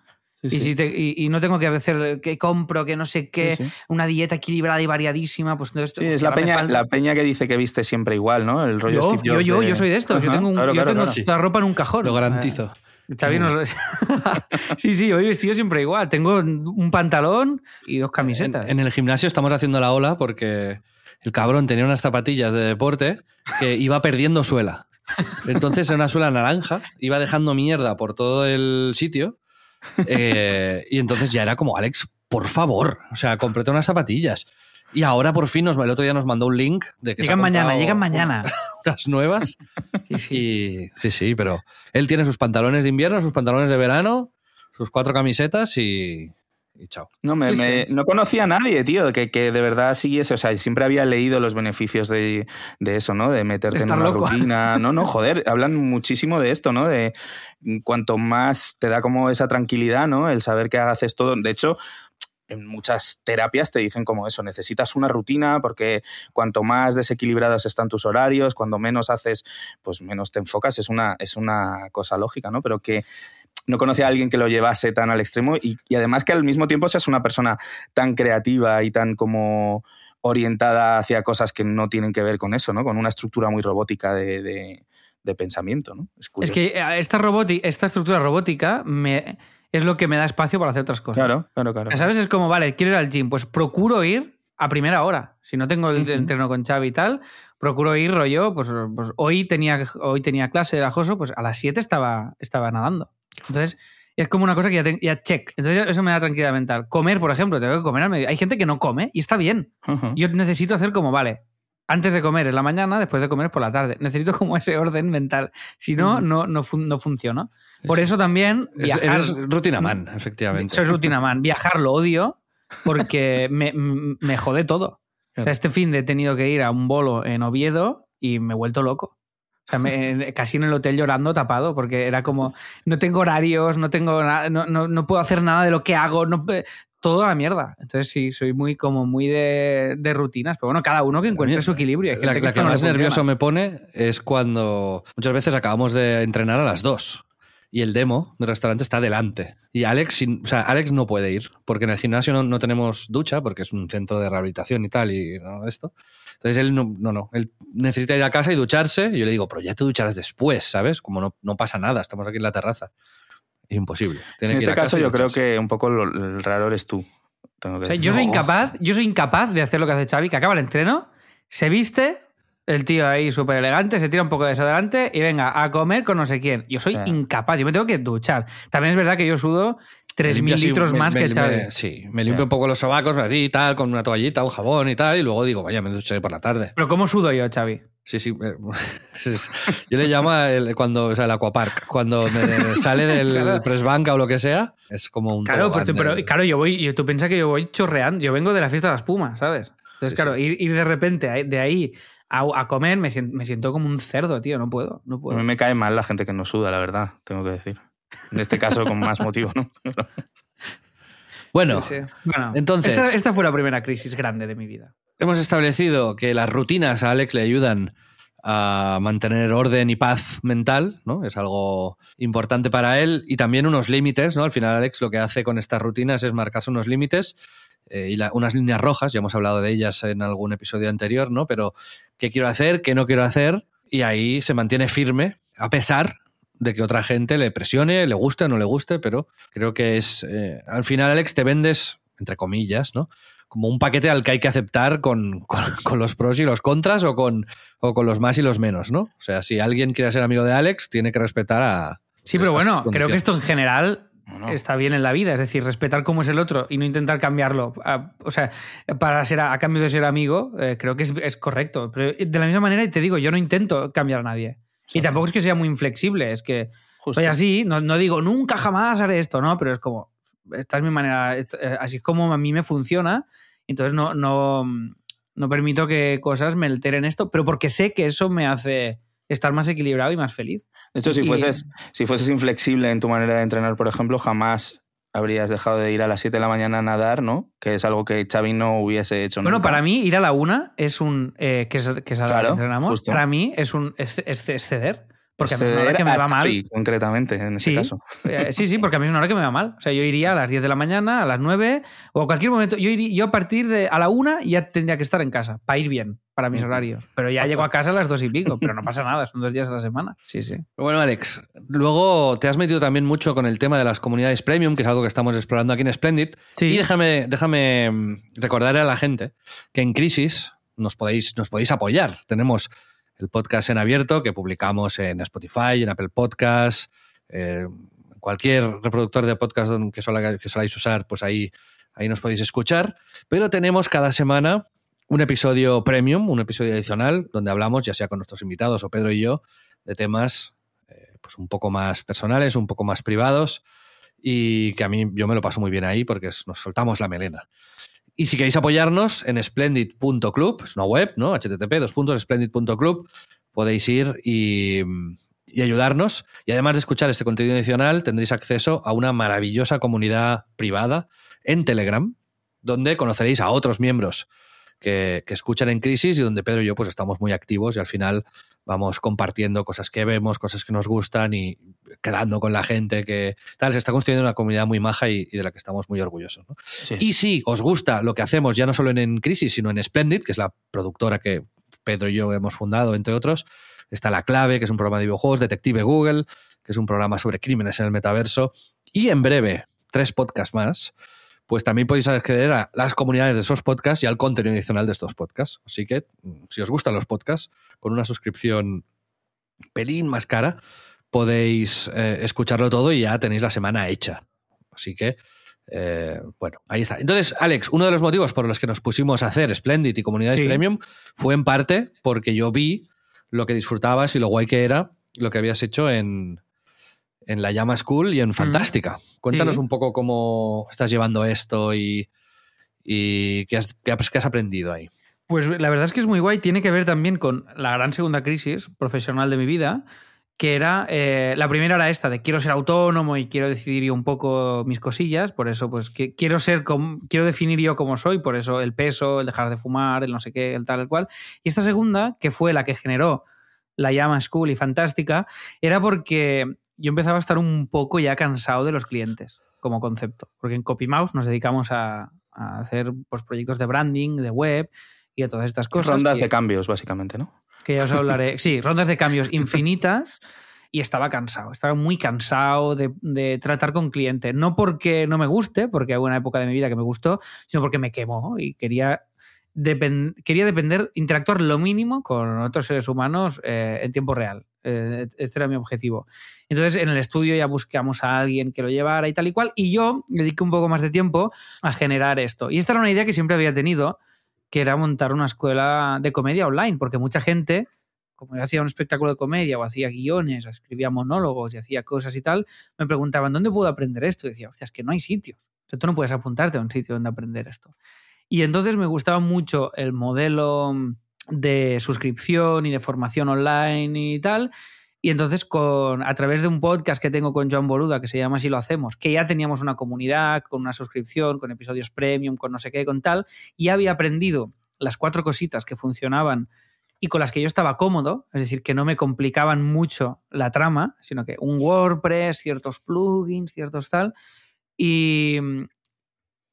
Sí, Y, sí. si te- y, y no tengo que hacer que compro, que no sé qué, Sí, sí. una dieta equilibrada y variadísima. Pues entonces, es la peña, la peña que dice que viste siempre igual, ¿no? El rollo Yo, Steve yo, Jobs yo, de- yo soy de estos. yo tengo, un- claro, yo claro, tengo claro. ropa en un cajón. Lo garantizo. Xavi nos- sí, sí, yo he vestido siempre igual. Tengo un pantalón y dos camisetas. En, en el gimnasio estamos haciendo la ola porque el cabrón tenía unas zapatillas de deporte que iba perdiendo suela. Entonces, en una suela naranja, iba dejando mierda por todo el sitio. Eh, y entonces ya era como, Alex, por favor, o sea, cómprate unas zapatillas. Y ahora por fin nos, el otro día nos mandó un link de que llegan mañana, llegan mañana. unas nuevas. Sí, sí. Y sí, sí, pero él tiene sus pantalones de invierno, sus pantalones de verano, sus cuatro camisetas y, y chao. No, me, Sí, me- sí. no conocía a nadie, tío, que, que de verdad siguiese. O sea, siempre había leído los beneficios de, de eso, ¿no? De meterte en una loco. rutina. No, no, joder, hablan muchísimo de esto, ¿no? De cuanto más te da como esa tranquilidad, ¿no? El saber que haces todo. De hecho, en muchas terapias te dicen como eso, necesitas una rutina porque cuanto más desequilibrados están tus horarios, cuando menos haces, pues menos te enfocas. Es una, es una cosa lógica, ¿no? Pero que no conocía a alguien que lo llevase tan al extremo y, y además que al mismo tiempo seas una persona tan creativa y tan como orientada hacia cosas que no tienen que ver con eso, ¿no? Con una estructura muy robótica de, de- de pensamiento, ¿no? Es que eh, esta, esta estructura robótica me, es lo que me da espacio para hacer otras cosas. Claro, claro, claro. ¿Sabes? Es como, vale, quiero ir al gym, pues procuro ir a primera hora. Si no tengo el, entreno con Xavi y tal, procuro ir rollo, pues, pues, hoy, tenía, hoy tenía clase de Joso, pues a las 7 estaba, estaba nadando. Entonces, es como una cosa que ya, ya check. Entonces, eso me da tranquilidad mental. Comer, por ejemplo, tengo que comer al medio. Hay gente que no come y está bien. Yo necesito hacer como, vale, antes de comer es la mañana, después de comer es por la tarde. Necesito como ese orden mental. Si no, no, no, no funciona. Por eso también viajar. Es rutina man, efectivamente. Soy rutina man. Viajar lo odio porque me, me jode todo. O sea, este fin de he tenido que ir a un bolo en Oviedo y me he vuelto loco. O sea, me, casi en el hotel llorando tapado, porque era como, no tengo horarios, no tengo no, no, no, puedo hacer nada de lo que hago, no, todo a la mierda. Entonces sí, soy muy como muy de, de rutinas, pero bueno, cada uno que encuentre su equilibrio. la que, más nervioso me pone es cuando muchas veces acabamos de entrenar a las dos y el demo del restaurante está delante. Y Alex, o sea, Alex no puede ir, porque en el gimnasio no, no, tenemos ducha, porque es un centro de rehabilitación y tal, y no, esto. Entonces él no, no, no, él necesita ir a casa y ducharse, y yo le digo, pero ya te ducharás después, ¿sabes? Como no, no pasa nada, estamos aquí en la terraza. Es imposible. en este caso yo creo que un poco el raro eres tú. o sea, yo soy incapaz, yo soy incapaz de hacer lo que hace Xavi, que acaba el entreno, se viste, el tío ahí súper elegante, se tira un poco de desodorante y venga a comer con no sé quién. Yo soy incapaz, yo me tengo que duchar. También es verdad que yo sudo 3.000 litros más que Xavi. sí, me limpio un poco los sobacos, así y tal, con una toallita, un jabón y tal, y luego digo, vaya, me ducharé por la tarde. Pero ¿cómo sudo yo, Xavi? Sí, sí. Yo le llamo el, cuando, o sea, el aquapark. Cuando me sale del claro. pressbanca o lo que sea, es como un. Claro, pues, pero claro, yo voy, tú piensas que yo voy chorreando. Yo vengo de la fiesta de las pumas, ¿sabes? Entonces, claro, Ir, ir, de repente de ahí a, comer, me siento, como un cerdo, tío, no puedo, no puedo. A mí me cae mal la gente que no suda, la verdad, tengo que decir. En este caso con más motivo, ¿no? bueno, entonces... Esta, fue la primera crisis grande de mi vida. Hemos establecido que las rutinas a Alex le ayudan a mantener orden y paz mental, ¿no? Es algo importante para él y también unos límites, ¿no? Al final Alex lo que hace con estas rutinas es marcarse unos límites eh, y unas líneas rojas, ya hemos hablado de ellas en algún episodio anterior, ¿no? Pero qué quiero hacer, qué no quiero hacer, y ahí se mantiene firme, a pesar de que otra gente le presione, le guste o no le guste, pero creo que es, eh, al final, Alex, te vendes, entre comillas, ¿no? Como un paquete al que hay que aceptar con, con, los pros y los contras o con, o con los más y los menos, ¿no? O sea, si alguien quiere ser amigo de Alex, tiene que respetar a... Sí, pero bueno, creo que esto en general está bien en la vida. Es decir, respetar cómo es el otro y no intentar cambiarlo. o sea, para ser a, cambio de ser amigo, eh, creo que es, correcto. Pero de la misma manera, y te digo, yo no intento cambiar a nadie. Y tampoco es que sea muy inflexible, es que soy así, no, no, digo nunca jamás haré esto, ¿no? Pero es como, esta es mi manera, eh, así es como a mí me funciona. Entonces no, no, no permito que cosas me alteren esto, pero porque sé que eso me hace estar más equilibrado y más feliz. De hecho, si, fueses, si fueses inflexible en tu manera de entrenar, por ejemplo, jamás habrías dejado de ir a las 7 de la mañana a nadar, ¿no? Que es algo que Xavi no hubiese hecho Bueno, para mí ir a la una es un... Eh, que es, que es algo que entrenamos. Para mí es un es, es ceder. Porque a mí es una hora que me va mal. concretamente, en ese caso. Eh, sí, sí, porque a mí es una hora que me va mal. O sea, yo iría a las 10 de la mañana, a las 9 o a cualquier momento. Yo, iría, yo a partir de a la 1 ya tendría que estar en casa para ir bien para mis horarios. Pero ya llego a casa a las 2 y pico, pero no pasa nada, son dos días a la semana. Sí, sí. Bueno, Alex, luego te has metido también mucho con el tema de las comunidades premium, que es algo que estamos explorando aquí en Splendid. Y déjame, déjame mm, recordar a la gente que en Crisis nos podéis, nos podéis apoyar. Tenemos el podcast en abierto que publicamos en Spotify, en Apple Podcasts, eh, cualquier reproductor de podcast que, que soláis usar, pues ahí, ahí nos podéis escuchar. Pero tenemos cada semana un episodio premium, un episodio adicional, donde hablamos, ya sea con nuestros invitados o Pedro y yo, de temas eh, pues un poco más personales, un poco más privados, y que a mí yo me lo paso muy bien ahí porque nos soltamos la melena. Y si queréis apoyarnos en splendid.club, es una web, ¿no? http splendid.club, podéis ir y, y, ayudarnos. Y además de escuchar este contenido adicional, tendréis acceso a una maravillosa comunidad privada en Telegram, donde conoceréis a otros miembros que, escuchan en crisis y donde Pedro y yo pues estamos muy activos y al final vamos compartiendo cosas que vemos, cosas que nos gustan y quedando con la gente que tal, se está construyendo una comunidad muy maja y, de la que estamos muy orgullosos. Y si os gusta lo que hacemos, ya no solo en, Crisis, sino en Splendid, que es la productora que Pedro y yo hemos fundado, entre otros, está La Clave, que es un programa de videojuegos, Detective Google, que es un programa sobre crímenes en el metaverso, y en breve, tres podcasts más pues también podéis acceder a las comunidades de esos podcasts y al contenido adicional de estos podcasts. Así que, mm, si os gustan los podcasts, con una suscripción pelín más cara, podéis eh, escucharlo todo y ya tenéis la semana hecha. Así que, eh, bueno, ahí está. Entonces, Alex, uno de los motivos por los que nos pusimos a hacer Splendid y comunidades Sí. premium fue en parte porque yo vi lo que disfrutabas y lo guay que era lo que habías hecho en, en la Llama School y en Fantástica. Cuéntanos un poco cómo estás llevando esto y, y qué, has, qué has- qué has aprendido ahí. Pues la verdad es que es muy guay. Tiene que ver también con la gran segunda crisis profesional de mi vida, que era, eh, la primera era esta, de quiero ser autónomo y quiero decidir yo un poco mis cosillas, por eso pues que, quiero ser, com- quiero definir yo cómo soy, por eso el peso, el dejar de fumar, el no sé qué, el tal, el cual. Y esta segunda, que fue la que generó la llama School y Fantástica, era porque yo empezaba a estar un poco ya cansado de los clientes como concepto, porque en CopyMouse nos dedicamos a, a hacer pues, proyectos de branding, de web y de todas estas cosas. Rondas que- de cambios, básicamente, ¿no? que ya os hablaré. Sí, rondas de cambios infinitas y estaba cansado. Estaba muy cansado de, de tratar con clientes. No porque no me guste, porque hubo una época de mi vida que me gustó, sino porque me quemó y quería, depen- quería depender, interactuar lo mínimo con otros seres humanos eh, en tiempo real. Eh, este era mi objetivo. Entonces, en el estudio ya buscamos a alguien que lo llevara y tal y cual, y yo dediqué un poco más de tiempo a generar esto. Y esta era una idea que siempre había tenido, que era montar una escuela de comedia online, porque mucha gente, como yo hacía un espectáculo de comedia o hacía guiones, escribía monólogos y hacía cosas y tal, me preguntaban, ¿dónde puedo aprender esto? Y decía, hostia, es que no hay sitios. O sea, tú no puedes apuntarte a un sitio donde aprender esto. Y entonces me gustaba mucho el modelo de suscripción y de formación online y tal. Y entonces, con, a través de un podcast que tengo con Joan Boluda, que se llama Si lo hacemos, que ya teníamos una comunidad, con una suscripción, con episodios premium, con no sé qué, con tal, y había aprendido las cuatro cositas que funcionaban y con las que yo estaba cómodo, es decir, que no me complicaban mucho la trama, sino que un WordPress, ciertos plugins, ciertos tal. Y,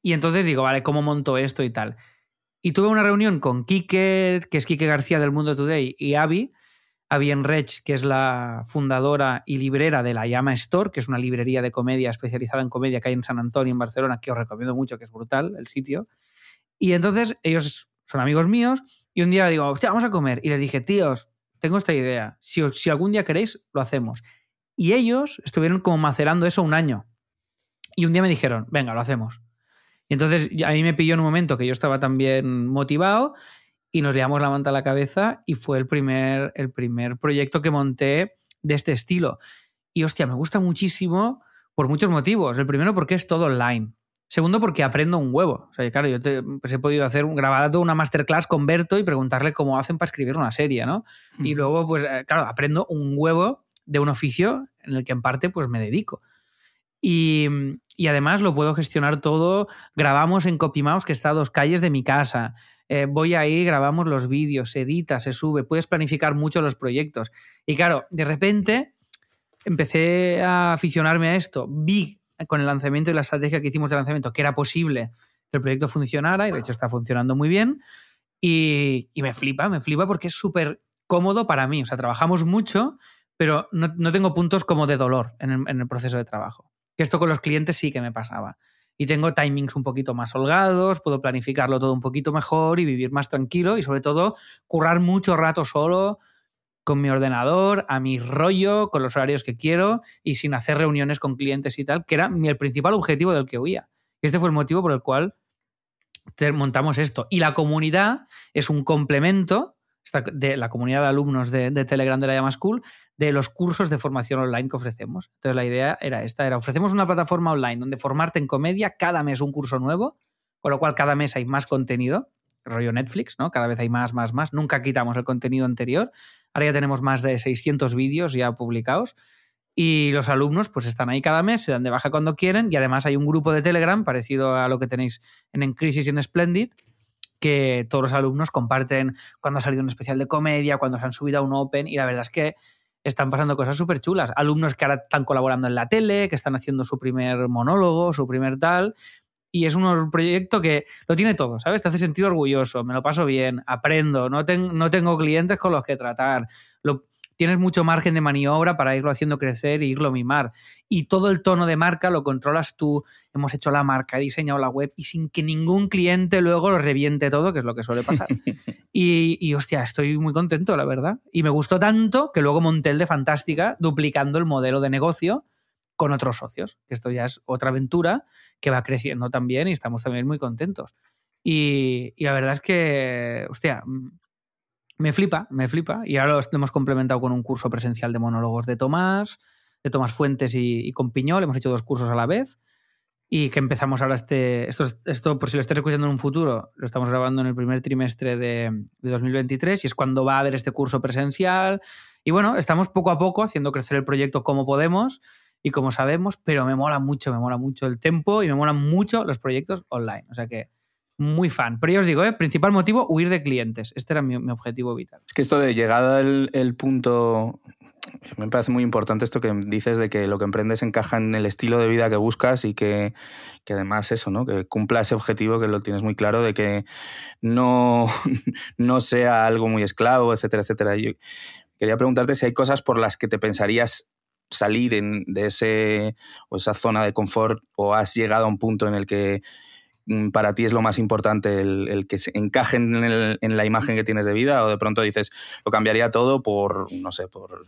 y entonces digo, vale, ¿cómo monto esto y tal? Y tuve una reunión con Quique, que es Quique García del Mundo Today, y Avi, Avi Enrech, que es la fundadora y librera de la Llama Store, que es una librería de comedia especializada en comedia que hay en San Antonio, en Barcelona, que os recomiendo mucho, que es brutal el sitio. Y entonces ellos son amigos míos y un día digo, hostia, vamos a comer. Y les dije, tíos, tengo esta idea. Si, si algún día queréis, lo hacemos. Y ellos estuvieron como macerando eso un año. Y un día me dijeron, venga, lo hacemos. Y entonces a mí me pilló en un momento que yo estaba también motivado y nos llevamos la manta a la cabeza y fue el primer, el primer proyecto que monté de este estilo. Y hostia, me gusta muchísimo por muchos motivos. El primero porque es todo online. Segundo, porque aprendo un huevo. O sea, claro, yo te- pues he podido hacer un grabado, una masterclass con Berto y preguntarle cómo hacen para escribir una serie, ¿no? Y luego, pues, eh, claro, aprendo un huevo de un oficio en el que en parte, pues, me dedico. Y, y además lo puedo gestionar todo. Grabamos en CopyMouse, que está a dos calles de mi casa. Eh, voy ahí, grabamos los vídeos, se edita, se sube. Puedes planificar mucho los proyectos. Y claro, de repente empecé a aficionarme a esto. Vi con el lanzamiento y la estrategia que hicimos de lanzamiento que era posible que el proyecto funcionara y de hecho está funcionando muy bien. Y, me flipa, me flipa porque es súper cómodo para mí. O sea, trabajamos mucho, pero no, no tengo puntos como de dolor en el proceso de trabajo. Que esto con los clientes sí que me pasaba. Y tengo timings un poquito más holgados, puedo planificarlo todo un poquito mejor y vivir más tranquilo y sobre todo currar mucho rato solo con mi ordenador, a mi rollo, con los horarios que quiero y sin hacer reuniones con clientes y tal, que era el principal objetivo del que huía. Este fue el motivo por el cual montamos esto. Y la comunidad es un complemento de la comunidad de alumnos de, de Telegram de la Llama School de los cursos de formación online que ofrecemos. Entonces la idea era esta, era ofrecemos una plataforma online donde formarte en comedia cada mes un curso nuevo, con lo cual cada mes hay más contenido, rollo Netflix, ¿no? Cada vez hay más, más, más. Nunca quitamos el contenido anterior. Ahora ya tenemos más de 600 vídeos ya publicados. Y los alumnos pues están ahí cada mes, se dan de baja cuando quieren y además hay un grupo de Telegram parecido a lo que tenéis en En Crisis y en Splendid que todos los alumnos comparten cuando ha salido un especial de comedia, cuando se han subido a un Open y la verdad es que están pasando cosas súper chulas. Alumnos que ahora están colaborando en la tele, que están haciendo su primer monólogo, su primer tal. Y es un proyecto que lo tiene todo, ¿sabes? Te hace sentir orgulloso, me lo paso bien, aprendo, no, ten- no tengo clientes con los que tratar. Tienes mucho margen de maniobra para irlo haciendo crecer e irlo mimar. Y todo el tono de marca lo controlas tú. Hemos hecho la marca, he diseñado la web y sin que ningún cliente luego lo reviente todo, que es lo que suele pasar. y, y, hostia, estoy muy contento, la verdad. Y me gustó tanto que luego monté el de Fantástica duplicando el modelo de negocio con otros socios. Esto ya es otra aventura que va creciendo también y estamos también muy contentos. Y, y la verdad es que, hostia, mm, me flipa, me flipa. Y ahora lo hemos complementado con un curso presencial de monólogos de Tomás, de Tomás Fuentes y, con Piñol. Hemos hecho dos cursos a la vez. Y que empezamos ahora este. Esto, esto, por si lo estés escuchando en un futuro, lo estamos grabando en el primer trimestre de, de 2023 y es cuando va a haber este curso presencial. Y bueno, estamos poco a poco haciendo crecer el proyecto como podemos y como sabemos, pero me mola mucho, me mola mucho el tempo y me molan mucho los proyectos online. O sea que muy fan. Pero yo os digo, ¿eh? principal motivo, huir de clientes. Este era mi, objetivo vital. Es que esto de llegada el, punto, me parece muy importante esto que dices de que lo que emprendes encaja en el estilo de vida que buscas y que, además eso, ¿no? Que cumpla ese objetivo que lo tienes muy claro de que no, no sea algo muy esclavo, etcétera, etcétera. Quería preguntarte si hay cosas por las que te pensarías salir de ese, o esa zona de confort o has llegado a un punto en el que para ti es lo más importante el, el que se encaje en, el, en, la imagen que tienes de vida o de pronto dices lo cambiaría todo por, no sé, por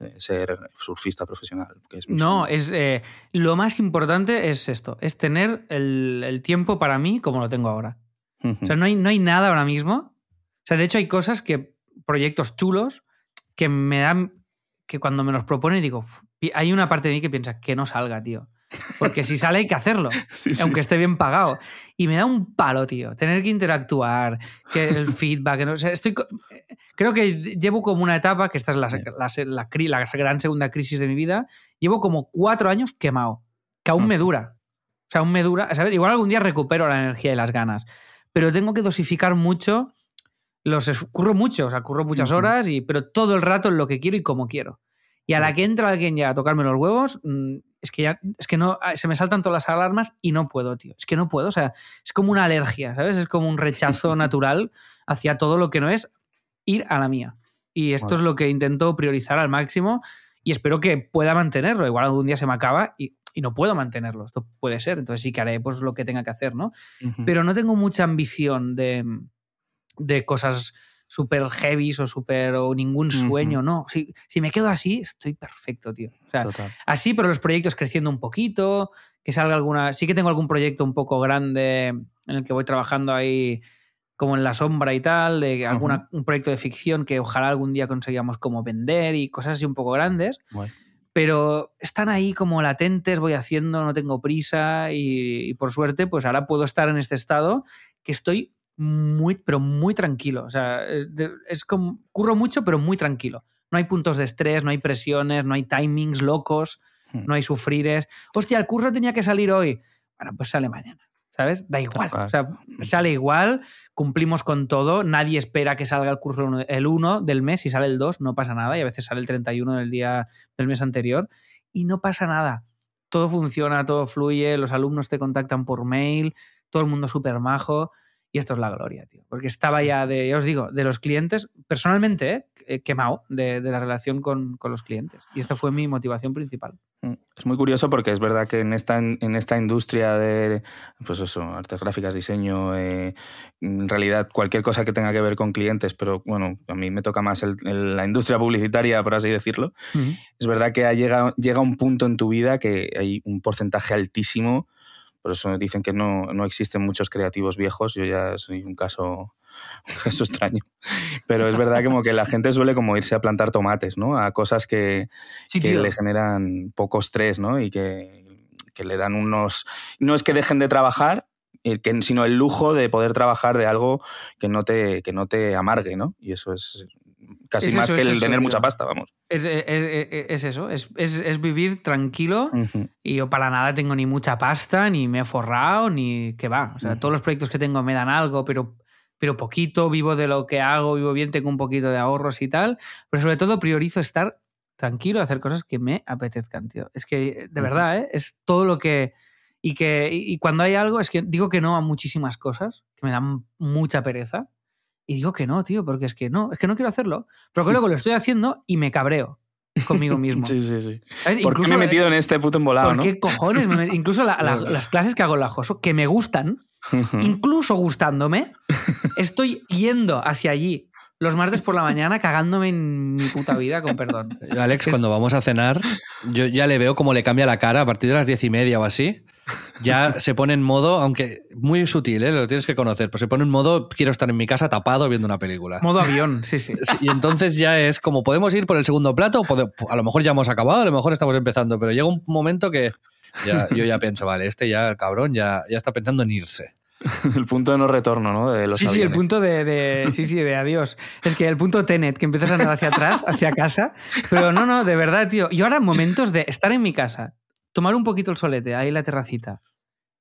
eh, ser surfista profesional. Que es no, es eh, lo más importante es esto, es tener el, el, tiempo para mí como lo tengo ahora. Uh -huh. O sea, no hay, no hay nada ahora mismo. O sea, de hecho hay cosas que, proyectos chulos, que me dan que cuando me los propone digo, hay una parte de mí que piensa que no salga, tío. Porque si sale hay que hacerlo, sí, aunque sí. esté bien pagado. Y me da un palo, tío, tener que interactuar, que el feedback. No, o sea, estoy, creo que llevo como una etapa, que esta es la, la, la, la, gran segunda crisis de mi vida, llevo como cuatro años quemado, que aún me dura. O sea, aún me dura. ¿sabes? Igual algún día recupero la energía y las ganas, pero tengo que dosificar mucho los curro mucho, o sea, curro muchas horas, y, pero todo el rato en lo que quiero y como quiero. Y a la que entra alguien ya a tocarme los huevos, mm, es que ya, es que no, se me saltan todas las alarmas y no puedo, tío. Es que no puedo, o sea, es como una alergia, ¿sabes? Es como un rechazo natural hacia todo lo que no es ir a la mía. Y esto bueno. es lo que intento priorizar al máximo y espero que pueda mantenerlo. Igual algún día se me acaba y, y no puedo mantenerlo. Esto puede ser, entonces sí que haré pues lo que tenga que hacer, ¿no? Uh -huh. Pero no tengo mucha ambición de de cosas súper heavy o súper o ningún sueño, uh -huh. no. Si, si, me quedo así, estoy perfecto, tío. O sea, Total. así, pero los proyectos creciendo un poquito, que salga alguna. Sí que tengo algún proyecto un poco grande en el que voy trabajando ahí como en la sombra y tal, de alguna, uh -huh. un proyecto de ficción que ojalá algún día consigamos como vender y cosas así un poco grandes. Bueno. Pero están ahí como latentes, voy haciendo, no tengo prisa y, y por suerte, pues ahora puedo estar en este estado que estoy muy, pero muy tranquilo. O sea, eh, es como, curro mucho, pero muy tranquilo. No hay puntos de estrés, no hay presiones, no hay timings locos, hmm. no hay sufrires. Hostia, el curso tenía que salir hoy. Bueno, pues sale mañana. ¿Sabes? Da igual. O sea, sale igual, cumplimos con todo, nadie espera que salga el curso el 1 del mes, si sale el 2 no pasa nada y a veces sale el 31 del día del mes anterior y no pasa nada. Todo funciona, todo fluye, los alumnos te contactan por mail, todo el mundo súper majo. Y esto es la gloria, tío. Porque estaba ya de, ya os digo, de los clientes, personalmente, eh, quemado de, de, la relación con, con, los clientes. Y esta fue mi motivación principal. Mm, es muy curioso porque es verdad que en esta, en esta industria de, pues eso, artes gráficas, diseño, eh, en realidad cualquier cosa que tenga que ver con clientes, pero bueno, a mí me toca más el, el, la industria publicitaria, por así decirlo. Uh -huh. Es verdad que llega, llega un punto en tu vida que hay un porcentaje altísimo por eso dicen que no, no, existen muchos creativos viejos. Yo ya soy un caso, un caso extraño. Pero es verdad como que la gente suele como irse a plantar tomates, ¿no? A cosas que, sí, que le generan poco estrés, ¿no? Y que, que, le dan unos... No es que dejen de trabajar, sino el lujo de poder trabajar de algo que no te, que no te amargue, ¿no? Y eso es casi es más eso, que el eso, tener mucha pasta, vamos. Es, es, es eso, es, vivir tranquilo uh -huh. y yo para nada tengo ni mucha pasta, ni me he forrado, ni qué va. O sea, uh -huh. todos los proyectos que tengo me dan algo, pero, pero poquito, vivo de lo que hago, vivo bien, tengo un poquito de ahorros y tal, pero sobre todo priorizo estar tranquilo, hacer cosas que me apetezcan, tío. Es que, de verdad, ¿eh? es todo lo que... Y, que, y cuando hay algo, es que digo que no a muchísimas cosas, que me dan mucha pereza, Y digo que no, tío, porque es que no, es que no quiero hacerlo. Pero que luego lo estoy haciendo y me cabreo conmigo mismo. Sí, sí, sí. ¿Sabes? ¿Por qué me he Incluso- metido en este puto embolado, ¿Por no? qué cojones? me met- Incluso la- la- Verdad. las clases que hago en la JOSO, que me gustan, incluso gustándome, estoy yendo hacia allí los martes por la mañana cagándome en mi puta vida, con perdón. Alex, cuando vamos a cenar, yo ya le veo cómo le cambia la cara a partir de las diez y media o así. Ya se pone en modo, aunque muy sutil, ¿eh? lo tienes que conocer, pues se pone en modo quiero estar en mi casa tapado viendo una película. Modo avión, sí, sí. Y entonces ya es como, ¿podemos ir por el segundo plato? A lo mejor ya hemos acabado, a lo mejor estamos empezando, pero llega un momento que ya- yo ya pienso, vale, este ya, cabrón, ya, ya está pensando en irse. El punto de no retorno, ¿no? De los Sí, sí, el punto de, de- Sí, sí, de adiós. Es que el punto Tenet, que empiezas a andar hacia atrás, hacia casa. Pero no, no, de verdad, tío. Y ahora momentos de estar en mi casa, tomar un poquito el solete ahí en la terracita,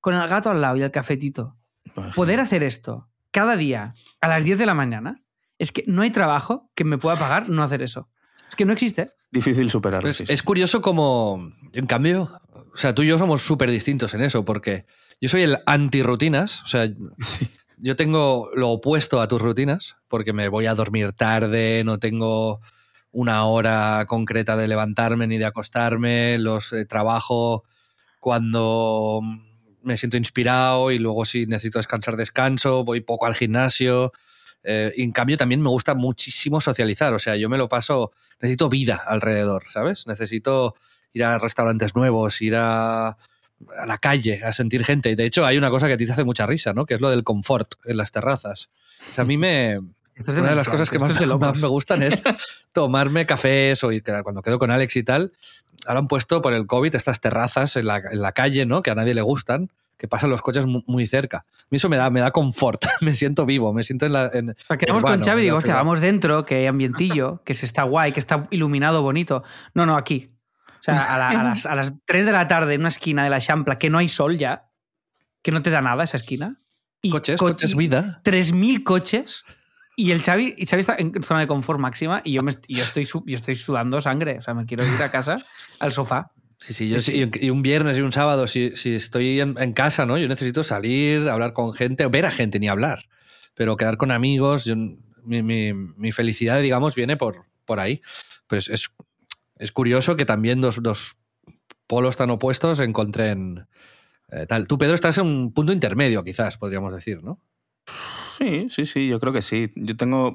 con el gato al lado y el cafetito. Pues, Poder hacer esto cada día a las 10 de la mañana, es que no hay trabajo que me pueda pagar no hacer eso. Es que no existe. Difícil superarlo. Es, sí, sí. es curioso como, en cambio, o sea, tú y yo somos súper distintos en eso, porque yo soy el anti-rutinas, o sea, Sí. yo tengo lo opuesto a tus rutinas, porque me voy a dormir tarde, no tengo una hora concreta de levantarme ni de acostarme, los eh, trabajo cuando me siento inspirado y luego si necesito descansar, descanso, voy poco al gimnasio. Eh, y en cambio también me gusta muchísimo socializar, o sea, yo me lo paso, necesito vida alrededor, ¿sabes? Necesito ir a restaurantes nuevos, ir a, a la calle, a sentir gente. Y de hecho hay una cosa que a ti te hace mucha risa, ¿no? Que es lo del confort en las terrazas. O sea, a mí me... Esto es Una de las cosas que más, me gustan es tomarme cafés o ir, cuando quedo con Alex y tal. Ahora han puesto por el COVID estas terrazas en la, en la calle, ¿no? Que a nadie le gustan, que pasan los coches mu- muy, cerca. A mí eso me da, me da confort, me siento vivo, me siento en la... En, O sea, quedamos urbano, con Xavi y digo, hostia, vamos dentro, que hay ambientillo, que se está guay, que está iluminado, bonito. No, no, aquí. O sea, a, la- a las, a las 3 de la tarde en una esquina de la Champla, que no hay sol ya, que no te da nada esa esquina. Y Coches, co- coches, vida. 3.000 coches. Y el Xavi, y Xavi está en zona de confort máxima y yo, me, yo, estoy, yo estoy sudando sangre. O sea, me quiero ir a casa al sofá. Sí, sí, yo Sí, sí, y un viernes y un sábado, si, si estoy en, en casa, ¿no? Yo necesito salir, hablar con gente, ver a gente, ni hablar, pero quedar con amigos. yo- mi, mi- mi felicidad, digamos, viene por, por ahí. Pues es, es curioso que también dos, dos polos tan opuestos se encuentren eh, tal. Tú, Pedro, estás en un punto intermedio, quizás, podríamos decir, ¿no? Sí, sí, sí, yo creo que sí. Yo tengo,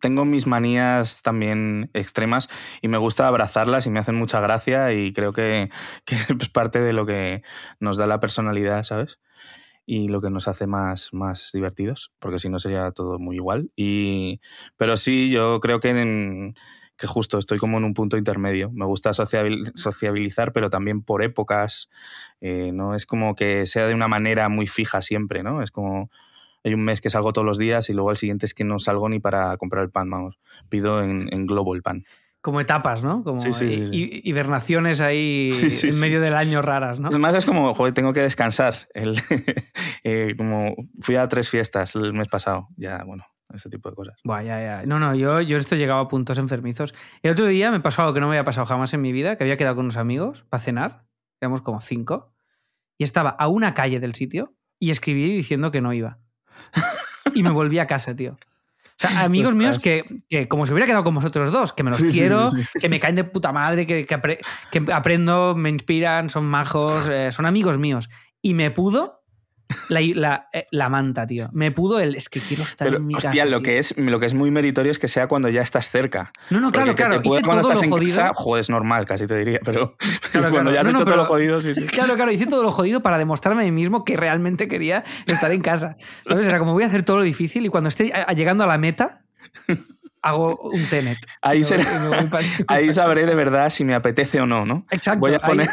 tengo mis manías también extremas y me gusta abrazarlas y me hacen mucha gracia y creo que, que es parte de lo que nos da la personalidad, ¿sabes? Y lo que nos hace más, más divertidos, porque si no sería todo muy igual. Y, pero sí, yo creo que, en- que justo estoy como en un punto intermedio. Me gusta sociabil- sociabilizar, pero también por épocas. Eh, no es como que sea de una manera muy fija siempre, ¿no? Es como hay un mes que salgo todos los días y luego al siguiente es que no salgo ni para comprar el pan, vamos. Pido en, en Globo el pan. Como etapas, ¿no? Como Sí, sí, sí, sí. hi- hibernaciones ahí en medio del año raras, ¿no? Además es como, joder, tengo que descansar. El, eh, como fui a tres fiestas el mes pasado, ya, bueno, ese tipo de cosas. Buah, ya, ya. No, no, yo, yo esto llegaba a puntos enfermizos. El otro día me pasó algo que no me había pasado jamás en mi vida, que había quedado con unos amigos para cenar, éramos como cinco, y estaba a una calle del sitio y escribí diciendo que no iba. Y me volví a casa, tío. O sea, amigos míos que, que como se hubiera quedado con vosotros dos, que me los sí, quiero, sí, sí. que me caen de puta madre, que, que, apre- que aprendo, me inspiran, son majos, eh, son amigos míos. Y me pudo la, la, eh, la manta, tío. Me pudo el. Es que quiero estar Pero, en mi hostia, casa. lo tío". que, es, lo que es muy meritorio es que sea cuando ya estás cerca. No, no, claro, Porque que claro. te Hice cuando estás lo en jodido. casa, joder, es normal, casi te diría, pero Claro, cuando claro. ya has No, no, hecho todo lo jodido, sí, sí. Claro, claro, hice todo lo jodido para demostrarme a mí mismo que realmente quería estar en casa. ¿Sabes? Era como voy a hacer todo lo difícil y cuando esté llegando a la meta, hago un tenet. Ahí, Me será- voy- me voy pa- ahí sabré de verdad si me apetece o no, ¿no? Exacto. Voy a ahí- poner-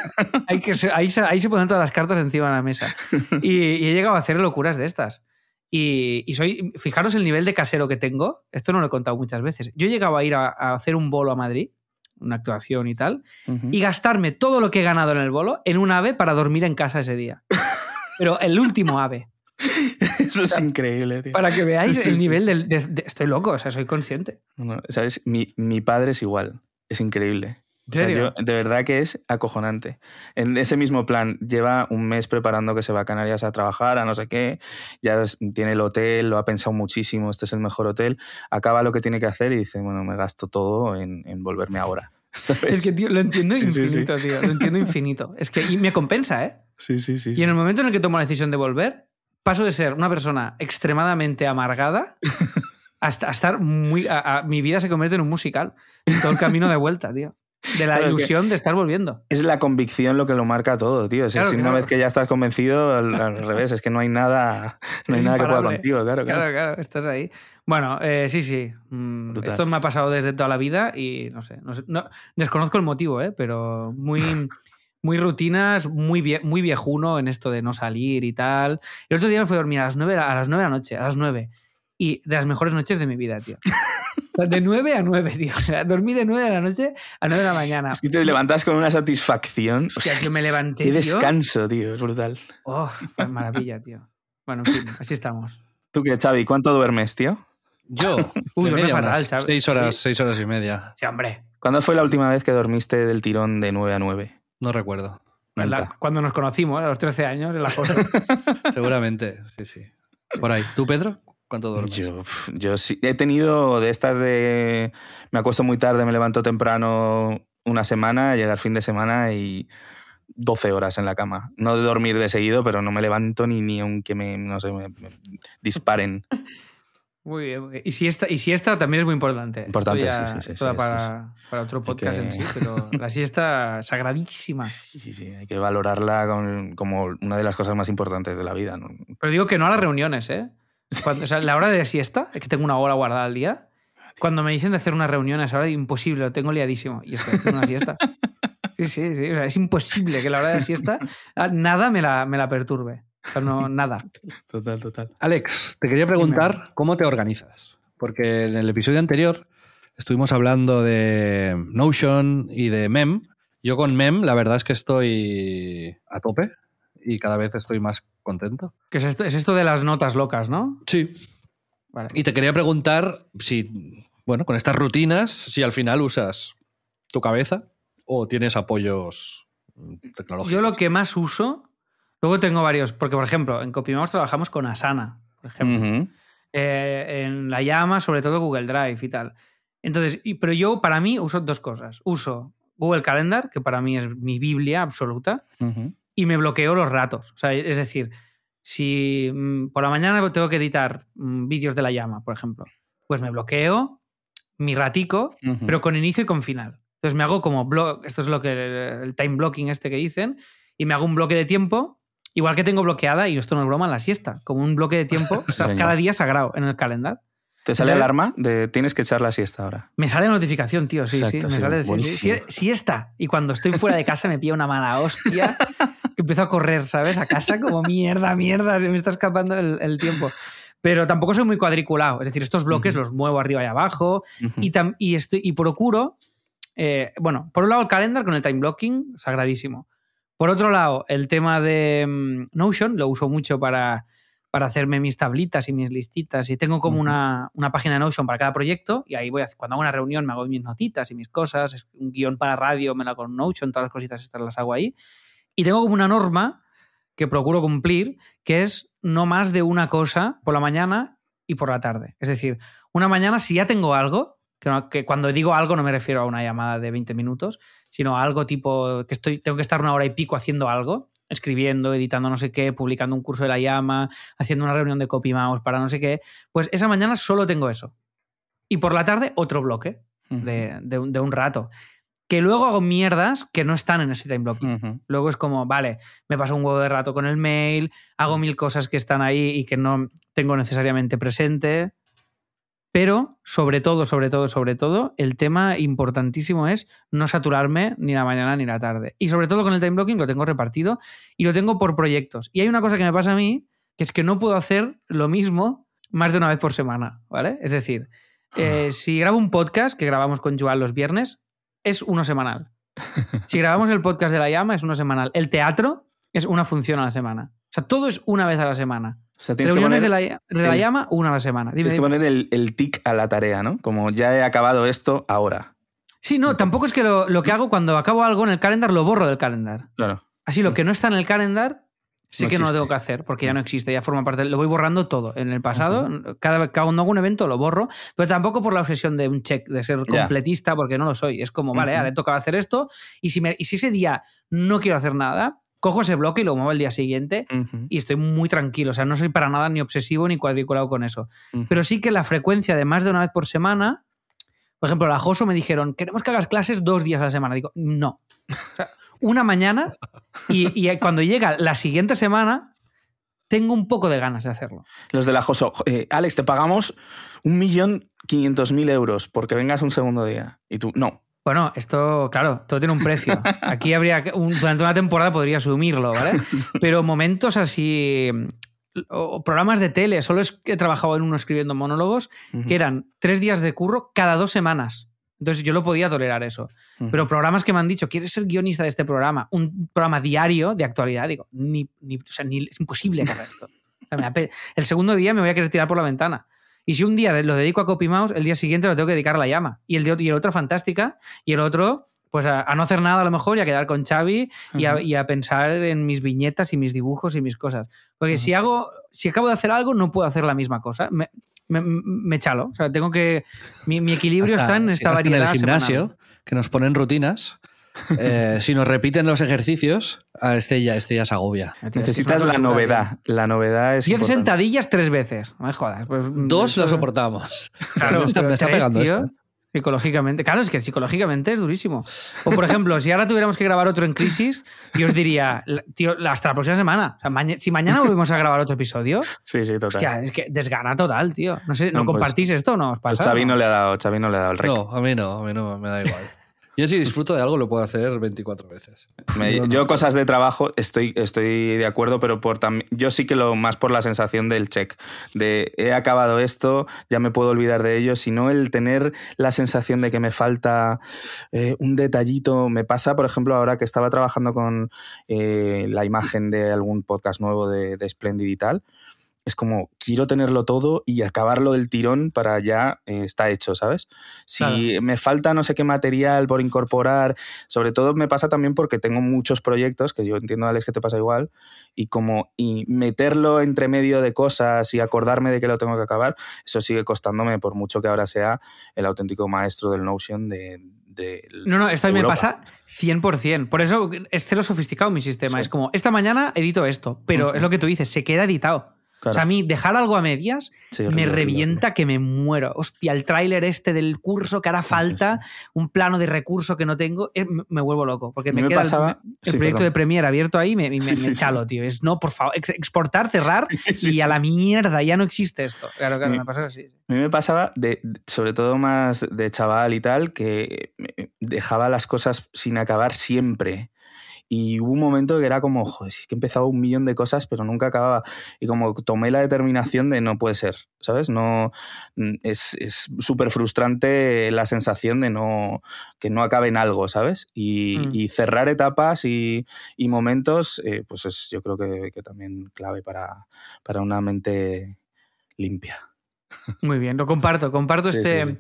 ahí, que se, ahí, ahí se ponen todas las cartas encima de la mesa. Y, y he llegado a hacer locuras de estas. Y, y soy, fijaros el nivel de casero que tengo. Esto no lo he contado muchas veces. Yo he llegado a ir a, a hacer un bolo a Madrid, una actuación y tal, y gastarme todo lo que he ganado en el bolo en un ave para dormir en casa ese día. Pero el último ave. Eso es increíble, tío. Para que veáis Sí, el sí. nivel del. de- de- estoy loco, o sea, soy consciente. No, ¿Sabes? Mi, mi padre es igual. Es increíble. O sea, serio? yo- de verdad que es acojonante. En ese mismo plan, lleva un mes preparando que se va a Canarias a trabajar, a no sé qué, ya tiene el hotel, lo ha pensado muchísimo, este es el mejor hotel, acaba lo que tiene que hacer y dice, bueno, me gasto todo en, en volverme ahora. ¿Sabes? Es que, tío, lo entiendo Sí, sí, infinito, tío. Lo entiendo infinito. Es que y me compensa, ¿eh? Sí, sí, sí. Y en el momento en el que tomo la decisión de volver, paso de ser una persona extremadamente amargada hasta a estar muy. a- a- mi vida se convierte en un musical. Todo el camino de vuelta, tío. De la Claro, es que- ilusión de estar volviendo. Es la convicción lo que lo marca todo, tío. Claro, decir, una vez que ya estás convencido, al, al revés, es que no hay nada, no hay Es nada que pueda contigo, claro, claro. Claro, claro, estás ahí. Bueno, eh, sí, sí. Mm, esto me ha pasado desde toda la vida y no sé. no sé- no- desconozco el motivo, ¿eh? pero muy, muy rutinas, muy, vie- muy viejuno en esto de no salir y tal. El otro día me fui a dormir a las 9, a las 9 de la noche, a las 9. Y de las mejores noches de mi vida, tío. De 9 a 9, tío. O sea, dormí de 9 de la noche a 9 de la mañana. Es que te levantas con una satisfacción. O sea, yo me levanté, qué descanso, tío. Es brutal. Oh, fue maravilla, tío. Bueno, en fin, así estamos. ¿Tú qué, Xavi? ¿Cuánto duermes, tío? Yo, Uy, duerme fatal, Xavi. seis horas, seis horas y media. Sí, hombre. ¿Cuándo fue la última vez que dormiste del tirón de 9 a 9? No recuerdo. La- cuando nos conocimos, a los 13 años, en la cosa. Seguramente, sí, sí. Por ahí. ¿Tú, Pedro? ¿Cuánto duermes? Yo, yo sí. He tenido de estas de. Me acuesto muy tarde, me levanto temprano una semana, llega el fin de semana y 12 horas en la cama. No de dormir de seguido, pero no me levanto ni, ni aunque me, no sé, me, me disparen. Muy bien, muy bien. Y si esta, y si esta también es muy importante. Importante, ya- sí, sí, sí, esto da sí, para, para otro podcast que- en sí, pero la siesta sagradísima. Sí, sí, sí. Hay que valorarla con- como una de las cosas más importantes de la vida. ¿no? Pero digo que no a las reuniones, ¿eh? Cuando- o sea, la hora de siesta, es que tengo una hora guardada al día. Cuando me dicen de hacer una reunión a esa hora, imposible, lo tengo liadísimo. Y estoy haciendo una siesta. Sí, sí, sí. O sea, es imposible que la hora de la siesta ah, nada me la, me la perturbe. O sea, no, nada. Total, total. Alex, te quería preguntar cómo te organizas. Porque en el episodio anterior estuvimos hablando de Notion y de Mem. Yo con Mem, la verdad es que estoy a tope y cada vez estoy más contento. ¿Qué es esto? Es esto de las notas locas, ¿no? Sí. Vale. Y te quería preguntar si, bueno, con estas rutinas, si al final usas tu cabeza o tienes apoyos tecnológicos. Yo lo que más uso, luego tengo varios, porque por ejemplo, en Copymouse trabajamos con Asana, por ejemplo. Eh, en la llama, sobre todo Google Drive y tal. Entonces, y- pero yo para mí uso dos cosas. Uso Google Calendar, que para mí es mi Biblia absoluta, y me bloqueo los ratos. O sea, es decir, si mm, por la mañana tengo que editar mm, vídeos de la llama, por ejemplo, pues me bloqueo mi ratico, pero con inicio y con final. Entonces me hago como blog, esto es lo que el time blocking este que dicen, y me hago un bloque de tiempo, igual que tengo bloqueada, y esto no es broma, la siesta, como un bloque de tiempo o sea, cada día sagrado en el calendar. ¿Te sale Entonces- alarma de tienes que echar la siesta ahora? Me sale notificación, tío, sí, sí, Exacto, me sí, sale sí, sí, sí, siesta. Y cuando estoy fuera de casa me pilla una mala hostia que empiezo a correr, ¿sabes? A casa como mierda, mierda, se me está escapando el, el tiempo. Pero tampoco soy muy cuadriculado, es decir, estos bloques Ujú. los muevo arriba y abajo Ujú. y, tam- y, estoy, y procuro, eh, bueno, por un lado el calendar con el time blocking, sagradísimo. Por otro lado, el tema de mm, Notion lo uso mucho para, para hacerme mis tablitas y mis listitas. Y tengo como una, una página de Notion para cada proyecto y ahí voy, a, cuando hago una reunión me hago mis notitas y mis cosas, es un guion para radio me la hago con Notion, todas las cositas estas las hago ahí. Y tengo como una norma que procuro cumplir, que es no más de una cosa por la mañana y por la tarde. Es decir, una mañana si ya tengo algo, que, no- que cuando digo algo no me refiero a una llamada de 20 minutos, sino algo tipo que estoy, tengo que estar una hora y pico haciendo algo, escribiendo, editando no sé qué, publicando un curso de la llama, haciendo una reunión de copy mouse para no sé qué, pues esa mañana solo tengo eso. Y por la tarde otro bloque de, de un- de un rato. Que luego hago mierdas que no están en ese time. Ujú. Luego es como, vale, me paso un huevo de rato con el mail, hago mil cosas que están ahí y que no tengo necesariamente presente. Pero, sobre todo, sobre todo, sobre todo, el tema importantísimo es no saturarme ni la mañana ni la tarde. Y sobre todo con el time blocking lo tengo repartido y lo tengo por proyectos. Y hay una cosa que me pasa a mí, que es que no puedo hacer lo mismo más de una vez por semana, ¿vale? Es decir, eh, si grabo un podcast que grabamos con Joan los viernes, es uno semanal. Si grabamos el podcast de la llama, es uno semanal. El teatro es una función a la semana. O sea, todo es una vez a la semana. O sea, tienes que Reuniones poner, de la, de la el- llama, una a la semana. Dime, tienes que poner el, el tic a la tarea, ¿no? Como ya he acabado esto, ahora. Sí, no, tampoco es que lo, lo que hago cuando acabo algo en el calendar lo borro del calendar. Claro. Así, lo que no está en el calendar, sí No que no lo tengo que hacer, porque ya no existe, ya forma parte. Lo voy borrando todo. En el pasado, cada vez que cuando hago un evento lo borro, pero tampoco por la obsesión de un check, de ser completista, porque no lo soy. Es como, vale, Ujú. ahora toca hacer esto, y si, me- y si ese día no quiero hacer nada, cojo ese bloque y lo muevo al día siguiente. Y estoy muy tranquilo, o sea, no soy para nada ni obsesivo ni cuadriculado con eso. Pero sí que la frecuencia de más de una vez por semana, por ejemplo, la Joso me dijeron, queremos que hagas clases dos días a la semana. Digo, no. O sea, una mañana y, y cuando llega la siguiente semana, tengo un poco de ganas de hacerlo. Los de la Joso, eh, Alex, te pagamos un millón quinientos mil euros porque vengas un segundo día. Y tú, no. Bueno, esto, claro, todo tiene un precio. Aquí habría durante una temporada podría asumirlo, ¿vale? Pero momentos así, o programas de tele, solo es que he trabajado en uno escribiendo monólogos, que eran tres días de curro cada dos semanas. Entonces yo lo podía tolerar eso. Pero programas que me han dicho, ¿quieres ser guionista de este programa? Un programa diario de actualidad. Digo, ni, ni- o sea, ni- es imposible que haga esto. O sea, el segundo día me voy a querer tirar por la ventana. Y si un día lo dedico a CopyMouse, el día siguiente lo tengo que dedicar a la llama. Y el, de, y el otro fantástica. Y el otro, pues a, a no hacer nada a lo mejor y a quedar con Xavi y, a, Ujú. y a pensar en mis viñetas y mis dibujos y mis cosas. Porque si hago, si acabo de hacer algo, no puedo hacer la misma cosa. Me, me, me chalo. O sea, tengo que. Mi, mi equilibrio Hasta- está en sí, esta hasta variedad. en el gimnasio, semanal. que nos ponen rutinas. eh, si nos repiten los ejercicios, a este ya, este ya se agobia. Necesitas la novedad. La novedad es. 10 importante. sentadillas tres veces. No me jodas. Pues, Dos esto- lo soportamos. Claro, me está, pero me está tres, pegando tío, esto. Psicológicamente. Claro, es que psicológicamente es durísimo. O, por ejemplo, si ahora tuviéramos que grabar otro en crisis, yo os diría, tío, hasta la próxima semana. O sea, maña- si mañana volvemos a grabar otro episodio, Sí, sí, total. hostia, es que desgana total, tío. No sé, ¿no, No, pues- compartís esto o no os Pues pasa? Xavi ¿no? no le ha dado, Xavi no le ha dado el rec. No, a mí no, a mí no, me da igual. Yo si disfruto de algo lo puedo hacer 24 veces. Me- Yo no. yo cosas de trabajo estoy, estoy de acuerdo, pero por tam- yo sí que lo más por la sensación del check, de he acabado esto, ya me puedo olvidar de ello, sino el tener la sensación de que me falta eh, un detallito. Me pasa, por ejemplo, ahora que estaba trabajando con eh, la imagen de algún podcast nuevo de, de Splendid y tal. Es como, quiero tenerlo todo y acabarlo del tirón para ya eh, está hecho, ¿sabes? Si Claro. me falta no sé qué material por incorporar, sobre todo me pasa también porque tengo muchos proyectos, que yo entiendo, Alex, que te pasa igual, y como y meterlo entre medio de cosas y acordarme de que lo tengo que acabar, eso sigue costándome, por mucho que ahora sea el auténtico maestro del Notion de... No, no, esto a mí me pasa 100%. Por eso es cero sofisticado mi sistema. Sí. Es como, esta mañana edito esto, pero Ujú. es lo que tú dices, se queda editado. Claro. O sea, a mí dejar algo a medias Sí, me horrible, horrible, revienta que me muero. Hostia, el tráiler este del curso que hará Sí, sí, falta, un plano de recurso que no tengo, eh, me- vuelvo loco. Porque me, me queda el- pasaba- proyecto perdón. de Premiere abierto ahí me, me- chalo, tío. Es no, por favor, ex- exportar, cerrar y a la mierda, ya no existe esto. Claro, claro, me pasa así. A mí me pasaba, de, sobre todo más de chaval y tal, que me- dejaba las cosas sin acabar siempre. Y hubo un momento que era como, joder, si es que he empezado un millón de cosas, pero nunca acababa. Y como tomé la determinación de no puede ser, ¿sabes? No, mm, es es súper frustrante la sensación de no, que no acabe en algo, ¿sabes? Y, Mm. y cerrar etapas y, y momentos, eh, pues es yo creo que, que también clave para, para una mente limpia. Muy bien, lo comparto. Comparto Sí, este. sí, sí.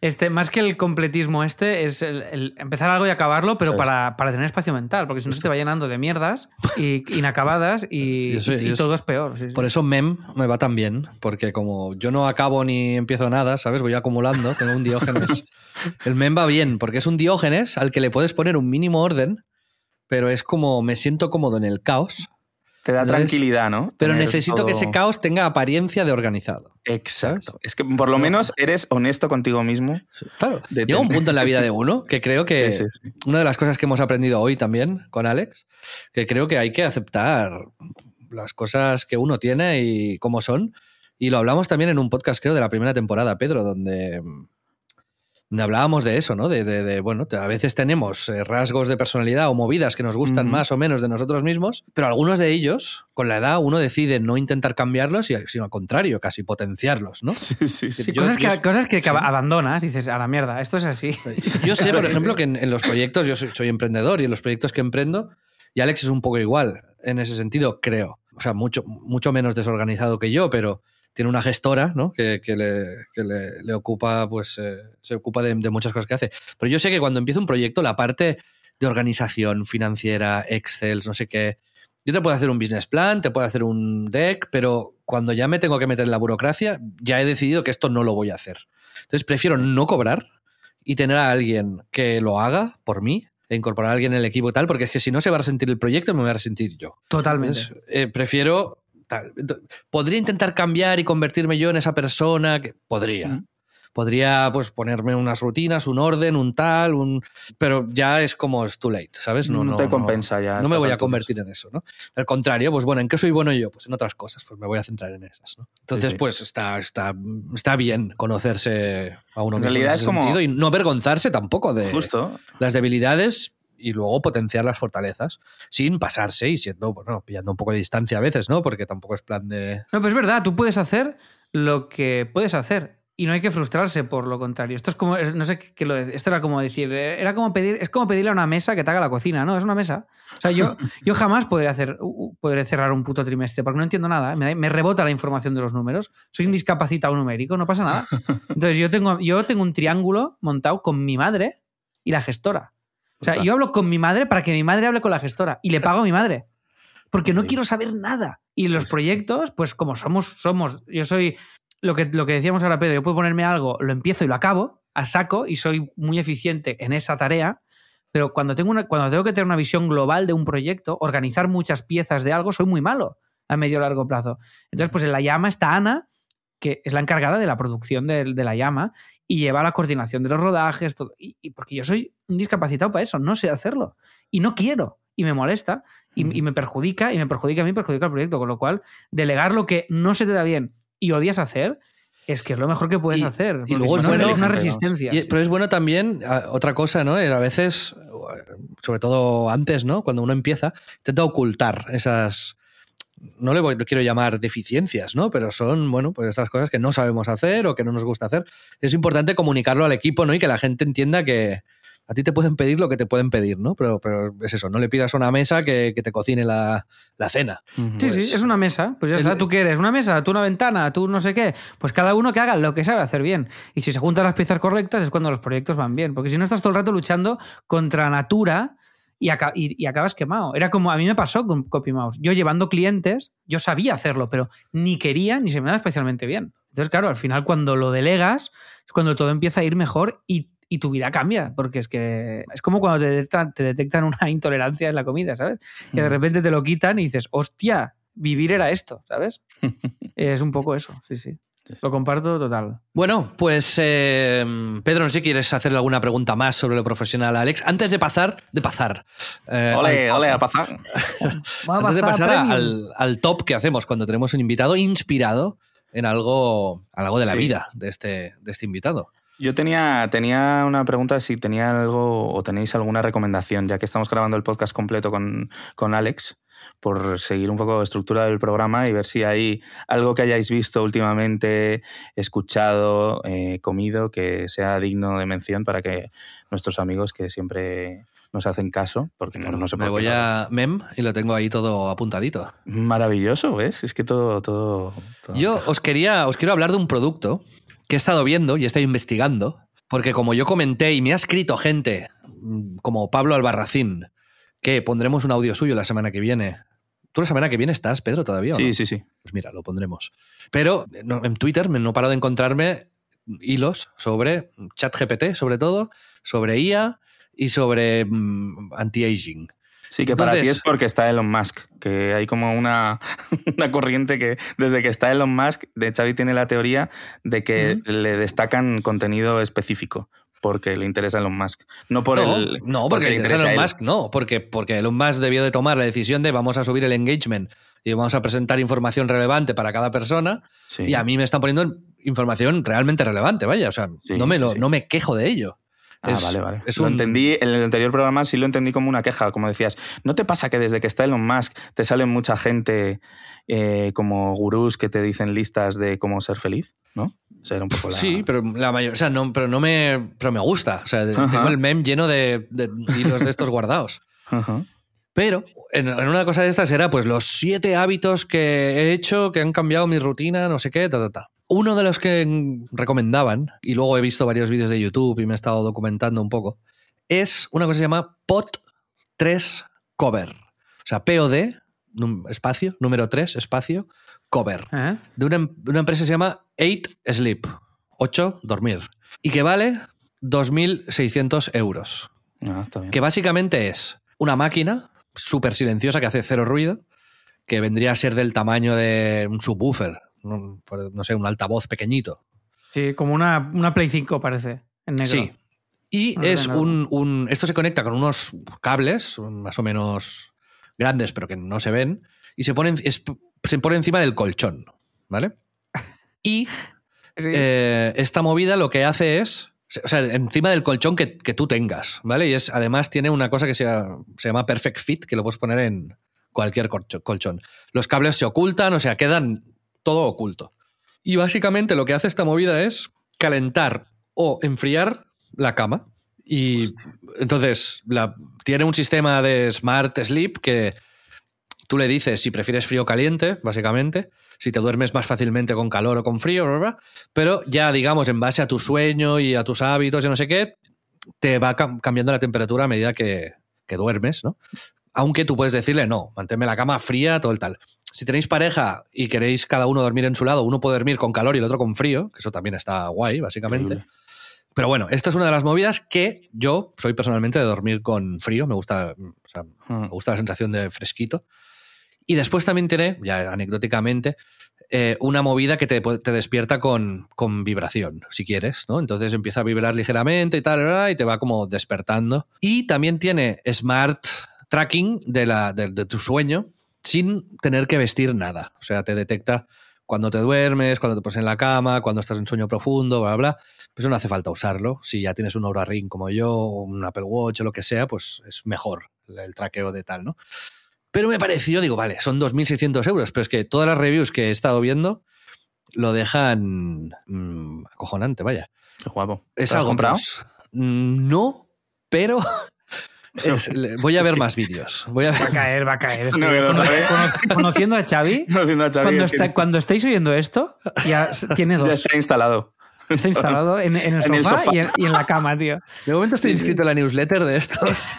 Este, más que el completismo este, es el, el empezar algo y acabarlo, pero para, para tener espacio mental, porque si no se te va llenando de mierdas y inacabadas y, Yo soy- y- y yo todo es peor. sí, sí. Por eso MEM me va tan bien, porque como yo no acabo ni empiezo nada, ¿sabes? Voy acumulando, tengo un diógenes. El MEM va bien, porque es un diógenes al que le puedes poner un mínimo orden, pero es como me siento cómodo en el caos, Te da Entonces, tranquilidad, ¿no? pero Tener necesito que ese caos tenga apariencia de organizado. Exacto. Es que por lo menos eres honesto contigo mismo. Claro, De llega un punto en la vida de uno que creo que Sí, sí, una de las cosas que hemos aprendido hoy también con Alex, que creo que hay que aceptar las cosas que uno tiene y cómo son. Y lo hablamos también en un podcast, creo, de la primera temporada, Pedro, donde hablábamos de eso, ¿no? De, de- de, bueno, a veces tenemos eh, rasgos de personalidad o movidas que nos gustan más o menos de nosotros mismos, pero algunos de ellos, con la edad, uno decide no intentar cambiarlos, y- sino al contrario, casi potenciarlos, ¿no? Sí, sí, sí. Yo- cosas, yo- que, cosas que sí. abandonas y dices, a la mierda, esto es así. Yo sé, por ejemplo, que en, en los proyectos, yo soy, soy emprendedor y en los proyectos que emprendo, y Alex es un poco igual en ese sentido, creo. O sea, mucho, mucho menos desorganizado que yo, pero tiene una gestora, ¿no? Que, que le, que le- le ocupa, pues, eh, se ocupa de, de muchas cosas que hace. Pero yo sé que cuando empiezo un proyecto, la parte de organización financiera, Excel, no sé qué, yo te puedo hacer un business plan, te puedo hacer un deck, pero cuando ya me tengo que meter en la burocracia, ya he decidido que esto no lo voy a hacer. Entonces prefiero no cobrar y tener a alguien que lo haga por mí e incorporar a alguien en el equipo y tal, porque es que si no se va a resentir el proyecto, me voy a resentir yo. Totalmente. Entonces, eh, prefiero. Tal. Podría intentar cambiar y convertirme yo en esa persona que. Podría. Podría pues ponerme unas rutinas, un orden, un tal, un. Pero ya es como es too late, ¿sabes? No, te compensa ya. No me voy a convertir en eso, ¿no? Al contrario, pues bueno, ¿en qué soy bueno yo? Pues en otras cosas, pues me voy a centrar en esas, ¿no? Entonces, sí. pues está, está, está bien conocerse a uno En mismo realidad ese es como- sentido y no avergonzarse tampoco de Justo. las debilidades y luego potenciar las fortalezas sin pasarse y siendo, bueno, pillando un poco de distancia a veces, ¿no? Porque tampoco es plan de... No, pero es verdad, tú puedes hacer lo que puedes hacer y no hay que frustrarse por lo contrario. Esto es como, no sé qué lo esto era como decir, eh, era como pedir, es como pedirle a una mesa que te haga la cocina, ¿no? Es una mesa. O sea, yo, yo jamás podré hacer, podré cerrar un puto trimestre porque no entiendo nada, ¿eh? me rebota la información de los números. Soy un discapacitado numérico, no pasa nada. Entonces yo tengo, yo tengo un triángulo montado con mi madre y la gestora. O sea, Total. yo hablo con mi madre para que mi madre hable con la gestora y le pago a mi madre. Porque no quiero saber nada. Y los proyectos, pues como somos, somos, yo soy lo que, lo que decíamos ahora, Pedro, yo puedo ponerme algo, lo empiezo y lo acabo a saco y soy muy eficiente en esa tarea, pero cuando tengo, una, cuando tengo que tener una visión global de un proyecto, organizar muchas piezas de algo, soy muy malo a medio o largo plazo. Entonces, pues en la llama está Ana, que es la encargada de la producción de, de la llama y lleva la coordinación de los rodajes, todo. Y, y porque yo soy un discapacitado para eso, no sé hacerlo. Y no quiero. Y me molesta. Y, me perjudica. Y me perjudica a mí, perjudica al proyecto. Con lo cual, delegar lo que no se te da bien y odias hacer, es que es lo mejor que puedes Y- hacer. y luego es no, bueno- es una resistencia. Y- sí. pero es bueno también, a- otra cosa, ¿no? A veces, sobre todo antes, ¿no? Cuando uno empieza, intenta ocultar esas... No le voy, no quiero llamar deficiencias, ¿no? Pero son, bueno, pues esas cosas que no sabemos hacer o que no nos gusta hacer. Es importante comunicarlo al equipo, ¿no? Y que la gente entienda que a ti te pueden pedir lo que te pueden pedir, ¿no? Pero, pero es eso, no le pidas a una mesa que, que te cocine la, la cena. Sí, sí, Pues- es una mesa. Pues ya el- está. ¿Tú qué eres? ¿Una mesa? ¿Tú una ventana? ¿Tú no sé qué? Pues cada uno que haga lo que sabe hacer bien. Y si se juntan las piezas correctas es cuando los proyectos van bien. Porque si no estás todo el rato luchando contra natura y, y- y acabas quemado. Era como a mí me pasó con Copy Mouse. Yo llevando clientes, yo sabía hacerlo, pero ni quería ni se me daba especialmente bien. Entonces, claro, al final cuando lo delegas es cuando todo empieza a ir mejor y, y tu vida cambia. Porque es que es como cuando te detectan, te detectan una intolerancia en la comida, ¿sabes? que de Ujú. repente te lo quitan y dices, hostia, vivir era esto, ¿sabes? es un poco eso, sí, sí. Lo comparto total. Bueno, pues eh, Pedro, no sé si quieres hacerle alguna pregunta más sobre lo profesional a Alex. Antes de pasar, de pasar. eh, Ole, al- ole, a pasar. Antes de pasar a- al, al top que hacemos cuando tenemos un invitado inspirado en algo, en algo de la Sí. vida de este, de este invitado. Yo tenía, tenía una pregunta si tenía algo o tenéis alguna recomendación, ya que estamos grabando el podcast completo con, con Alex, por seguir un poco la estructura del programa y ver si hay algo que hayáis visto últimamente, escuchado, eh, comido, que sea digno de mención para que nuestros amigos que siempre nos hacen caso, porque no, no sé Me por voy qué. a Mem y lo tengo ahí todo apuntadito. Maravilloso, ¿ves? Es que todo... todo, todo Yo os quería, os quiero hablar de un producto que he estado viendo y he estado investigando, porque como yo comenté y me ha escrito gente mm, como Pablo Albarracín, que pondremos un audio suyo la semana que viene. ¿Tú la semana que viene estás, Pedro, todavía? o Sí, no? sí, sí. Pues mira, lo pondremos. Pero no, en Twitter me no paro de encontrarme hilos sobre ChatGPT, sobre todo, sobre IA y sobre mm, anti-aging. Sí, que para ti es porque está Elon Musk, que hay como una, una corriente que desde que está Elon Musk, de Xavi tiene la teoría de que le destacan contenido específico porque le interesa Elon Musk, no por no, el no, porque, le interesa a Elon. Musk, no, porque, porque Elon Musk debió de tomar la decisión de vamos a subir el engagement y vamos a presentar información relevante para cada persona Sí. y a mí me están poniendo información realmente relevante, vaya, o sea, Sí, no, me lo, sí. no me quejo de ello. Ah, Es- vale, vale. es lo un- entendí, en el anterior programa sí lo entendí como una queja, como decías, ¿no te pasa que desde que está Elon Musk te sale mucha gente eh, como gurús que te dicen listas de cómo ser feliz? ¿No? O sea, era un poco la... Sí, pero la mayor, o sea, no, pero no me, pero me gusta. O sea, Ajá. tengo el meme lleno de, de hilos de estos guardados. Ajá. Pero en, en una cosa de estas era pues los siete hábitos que he hecho que han cambiado mi rutina, no sé qué, ta, ta, ta. Uno de los que recomendaban, y luego he visto varios vídeos de YouTube y me he estado documentando un poco, es una cosa que se llama POT3 Cover. O sea, POD, espacio, número 3, espacio, cover. ¿Eh? De una, em- de una empresa que se llama 8 Sleep. 8, dormir. Y que vale 2.600 euros. Ah, está bien. Que básicamente es una máquina súper silenciosa que hace cero ruido, que vendría a ser del tamaño de un subwoofer, no, sé, un altavoz pequeñito. Sí, como una, una Play 5 parece, en negro. Sí. Y es un, un- Esto se conecta con unos cables, más o menos grandes, pero que no se ven, y se pone, es- se pone encima del colchón, ¿vale? Y Sí. eh, esta movida lo que hace es. O sea, encima del colchón que, que tú tengas, ¿vale? Y es, además tiene una cosa que se, se llama Perfect Fit, que lo puedes poner en cualquier colchón. Los cables se ocultan, o sea, quedan todo oculto. Y básicamente lo que hace esta movida es calentar o enfriar la cama. Y entonces la, tiene un sistema de Smart Sleep que tú le dices si prefieres frío o caliente, básicamente, si te duermes más fácilmente con calor o con frío, bla, bla, pero ya digamos en base a tu sueño y a tus hábitos y no sé qué, te va cam- cambiando la temperatura a medida que, que duermes, ¿no? Aunque tú puedes decirle, no, manténme la cama fría, todo el tal. Si tenéis pareja y queréis cada uno dormir en su lado, uno puede dormir con calor y el otro con frío, que eso también está guay, básicamente. Increíble. Pero bueno, esta es una de las movidas que yo soy personalmente de dormir con frío, me gusta, o sea, Mm. me gusta la sensación de fresquito. Y después también tiene, ya anecdóticamente, eh, una movida que te, te despierta con, con vibración, si quieres, ¿no? Entonces empieza a vibrar ligeramente y tal, y te va como despertando. Y también tiene smart tracking de, la, de, de tu sueño sin tener que vestir nada. O sea, te detecta cuando te duermes, cuando te pones en la cama, cuando estás en sueño profundo, bla, bla. Pues eso no hace falta usarlo. Si ya tienes un Aura Ring como yo, o un Apple Watch o lo que sea, pues es mejor el traqueo de tal, ¿no? Pero me pareció, digo, vale, son 2.600 euros, pero es que todas las reviews que he estado viendo lo dejan mm, acojonante, vaya. Qué guapo. Es ¿Te lo has algo, comprado? mm, no, pero es- voy a ver más vídeos. Voy a Va a caer, va a caer. No, conociendo a Xavi, a cuando, es que cuando estáis oyendo esto, ya tiene ya dos. está instalado. Está instalado en, en el, En el sofá sofá. Y, en, y en la cama, tío. De momento estoy inscrito en la newsletter de estos.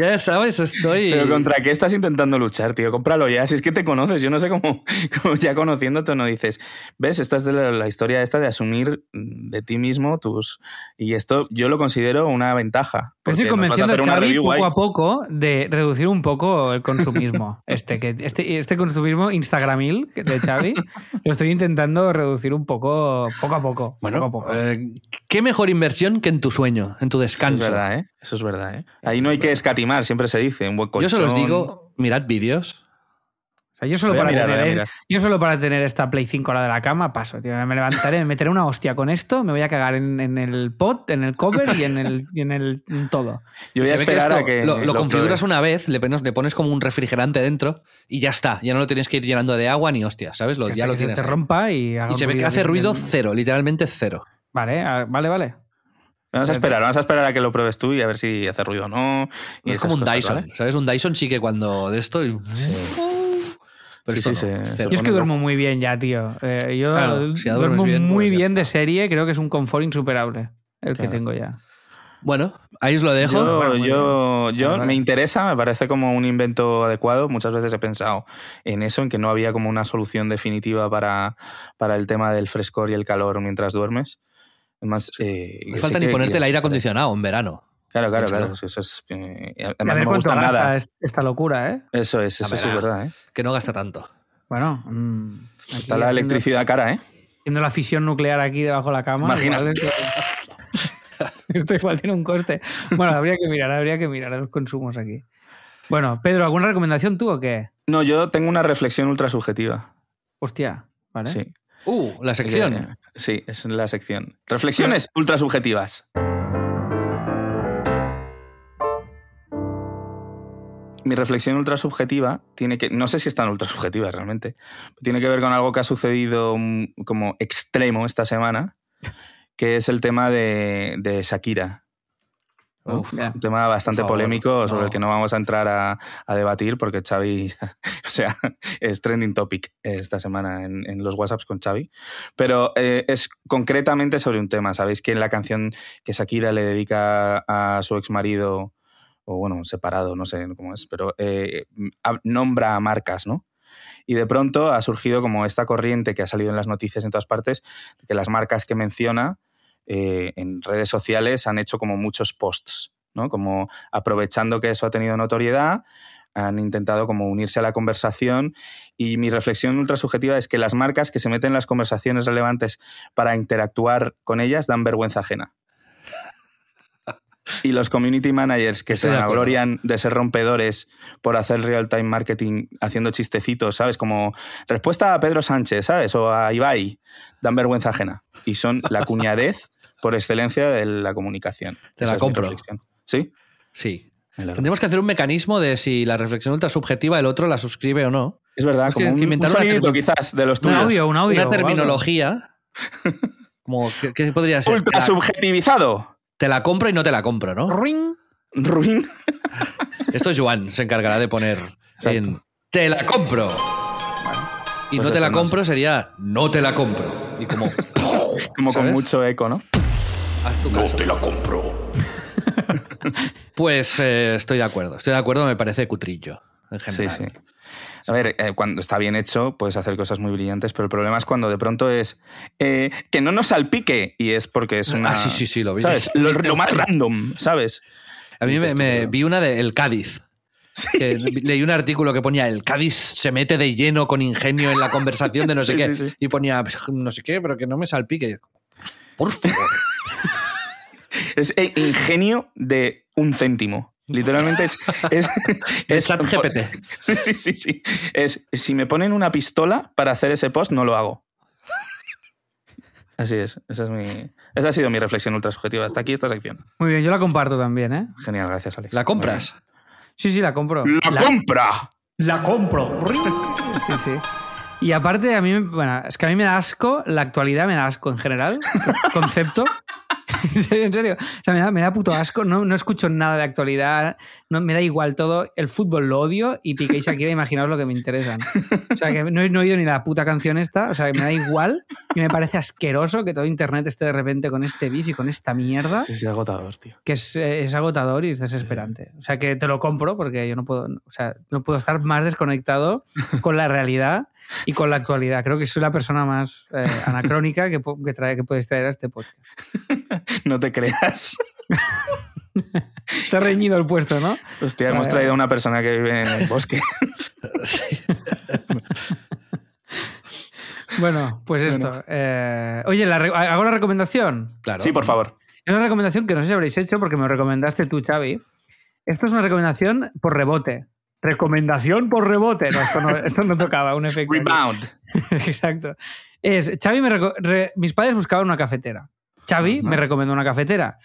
Ya sabes, estoy. Pero contra qué estás intentando luchar, tío. Cómpralo ya. Si es que te conoces, yo no sé cómo, cómo ya conociéndote no dices. ¿Ves? Esta es de la, la historia esta de asumir de ti mismo tus. Y esto yo lo considero una ventaja. Pero estoy convenciendo a Xavi poco guay. a poco de reducir un poco el consumismo. Este, que, este, este consumismo instagramil de Xavi lo estoy intentando reducir un poco, poco a poco. Bueno, poco a poco. eh, ¿qué mejor inversión que en tu sueño, en tu Eso es descanso? verdad, ¿eh? Eso es verdad, ¿eh? Ahí no hay que escatimar, siempre se dice. Un buen Yo colchón. solo os digo, mirad vídeos. O sea, yo solo, a para mirar, tener, a yo solo para tener esta Play 5 la de la cama paso, tío. Me levantaré, me meteré una hostia con esto, me voy a cagar en, en el pot, en el cover y en el, y en el en todo. Yo voy a Se ve que esperar esto a que. lo, lo configuras pruebe. una vez, le pones, le pones como un refrigerante dentro y ya está. Ya no lo tienes que ir llenando de agua ni hostia, ¿sabes? Lo, ya lo que se tienes. te rompa y haga Y se ve que hace ruido cero, literalmente cero. Vale, a- vale, vale. Vamos a esperar, vamos a esperar a que lo pruebes tú y a ver si hace ruido o no. Y es como un cosas, Dyson, ¿vale? ¿sabes? Un Dyson sí que cuando de esto. y- Pero Sí, esto sí, no. Yo es que duermo muy bien ya, tío. Eh, yo Claro, si ya duermes duermo bien, muy pues bien de serie, creo que es un confort insuperable el que tengo ya. Bueno, ahí os lo dejo. Yo, Bueno, yo, me interesa, me parece como un invento adecuado. Muchas veces he pensado en eso, en que no había como una solución definitiva para, para el tema del frescor y el calor mientras duermes. Además, eh, No falta ni que- ponerte el aire acondicionado en verano. Claro, claro, Mucho, claro. ¿no? Eso es, eh, además no me gusta nada. est- esta locura, ¿eh? Eso es, eso es verdad. ¿eh? Que no gasta tanto. Bueno, mm, Está la haciendo- electricidad cara, ¿eh? Haciendo la fisión nuclear aquí debajo de la cama. Imaginas. igual esto, esto igual tiene un coste. Bueno, habría que mirar, habría que mirar los consumos aquí. Bueno, Pedro, ¿alguna recomendación tú o qué? No, yo tengo una reflexión ultra subjetiva. Hostia, ¿vale? Sí. Uh, la sección. Sí, es la sección. Reflexiones ultra subjetivas. Mi reflexión ultra subjetiva tiene que. No sé si es tan ultra subjetiva realmente. Tiene que ver con algo que ha sucedido como extremo esta semana, que es el tema de, de Shakira. ¿No? Uf, Ya. Un tema bastante favor, polémico sobre no. el que no vamos a entrar a, a debatir porque Xavi, o sea, es trending topic esta semana en, en los WhatsApps con Xavi. Pero eh, es concretamente sobre un tema. Sabéis que en la canción que Shakira le dedica a su ex marido, o bueno, separado, no sé cómo es, pero eh, nombra a marcas, ¿no? Y de pronto ha surgido como esta corriente que ha salido en las noticias en todas partes, de que las marcas que menciona eh, en redes sociales han hecho como muchos posts, ¿no? Como aprovechando que eso ha tenido notoriedad, han intentado como unirse a la conversación y mi reflexión ultra subjetiva es que las marcas que se meten en las conversaciones relevantes para interactuar con ellas dan vergüenza ajena. Y los community managers que Estoy se de vanaglorian de ser rompedores por hacer real-time marketing haciendo chistecitos, ¿sabes? Como respuesta a Pedro Sánchez, ¿sabes? O a Ibai, dan vergüenza ajena. Y son la cuñadez por excelencia de la comunicación. Te Esa la es compro. ¿Sí? Sí. Tendríamos que hacer un mecanismo de si la reflexión ultra subjetiva el otro la suscribe o no. Es verdad, Es que- como que un, un sonidito quizás de los Un tuyos. audio, un audio. Una terminología. Como, ¿qué, qué podría ser? Ultra subjetivizado. te la compro y no te la compro, ¿no? Ring. Ruin. Esto Joan se encargará de poner en te la compro. y pues no te la no compro sería no te la compro. Y como Como con mucho eco, ¿no? Haz tu caso. la compro. Pues eh, estoy de acuerdo. Estoy de acuerdo, me parece cutrillo en Sí, general. sí. A ver, eh, cuando está bien hecho, puedes hacer cosas muy brillantes, pero el problema es cuando de pronto es eh, que no nos salpique y es porque es una. Ah, sí, sí, sí, lo vi. ¿Sabes? Lo, lo más random, ¿sabes? A mí me, vi una de El Cádiz. Que leí un artículo que ponía el Cádiz se mete de lleno con ingenio en la conversación de no sé Sí, qué. sí, sí. Y ponía no sé qué, pero que no me salpique. Por favor. Es el ingenio de un céntimo. Literalmente es. es, chat GPT. Sí, sí, sí, sí. Es, si me ponen una pistola para hacer ese post, no lo hago. Así es. Esa, es mi, esa ha sido mi reflexión ultra subjetiva. Hasta aquí esta sección. Muy bien, yo la comparto también, ¿eh? Genial, gracias, Alex. ¿La compras? Sí, sí, la compro. Bien. ¡La, compra! La compro. Sí, sí. Y aparte, a mí, me- bueno, es que a mí me da asco, la actualidad me da asco en general, concepto. En serio, en serio. O sea, me da, me da puto asco. No, no escucho nada de actualidad. No, me da igual todo. El fútbol lo odio y Piqué y Shakira, imaginaos lo que me interesan. O sea, que no, he- no he oído ni la puta canción esta. O sea, que me da igual y me parece asqueroso que todo Internet esté de repente con este vicio y con esta mierda Sí, sí, agotador, tío. que es, es agotador y es desesperante. O sea, que te lo compro porque yo no puedo, o sea, no puedo estar más desconectado con la realidad y con la actualidad. Creo que soy la persona más eh, anacrónica que, que, trae, que puedes traer a este podcast. No te creas. Te ha reñido el puesto, ¿no? Hostia, hemos traído a una persona que vive en el bosque. Bueno, pues esto. Eh, oye, la ¿hago la recomendación? Claro. Sí, por favor. Es una recomendación que no sé si habréis hecho porque me lo recomendaste tú, Xavi. Esto es una recomendación por rebote. Recomendación por rebote. No, esto, no, esto no tocaba, un efecto. Rebound. Exacto. Es, Xavi me re- mis padres buscaban una cafetera. Xavi me recomendó una cafetera.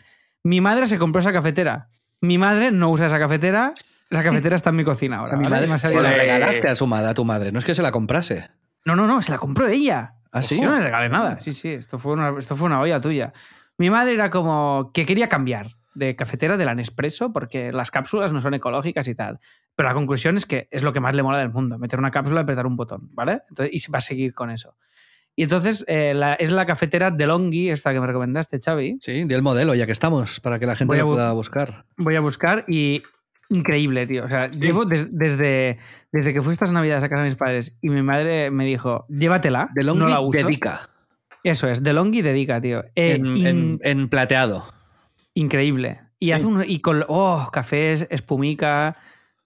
Mi madre se compró esa cafetera. Mi madre no usa esa cafetera. Esa cafetera está en mi cocina ahora. A mi madre Me ha se la regalaste a, su madre, a tu madre. No es que se la comprase. No, no, no, se la compró ella. ¿Ah, sí? Yo no le regalé nada. Sí, sí, esto fue una, esto fue una olla tuya. Mi madre era como que quería cambiar de cafetera de la Nespresso porque las cápsulas no son ecológicas y tal. Pero la conclusión es que es lo que más le mola del mundo, meter una cápsula y apretar un botón, ¿vale? Entonces, y va a seguir con eso. Y entonces eh, la- es la cafetera DeLonghi, esta que me recomendaste, Xavi. Sí, di el modelo, ya que estamos, para que la gente lo pueda buscar. Voy a buscar y increíble, tío. O sea, llevo des- desde, desde que fui estas navidades a casa de mis padres y mi madre me dijo, llévatela, De Longhi no la uso. dedica. Eso es, DeLonghi dedica, tío. Eh, en, in- en- en plateado. Increíble. Y Sí. hace un. Y con. Oh, cafés, espumica.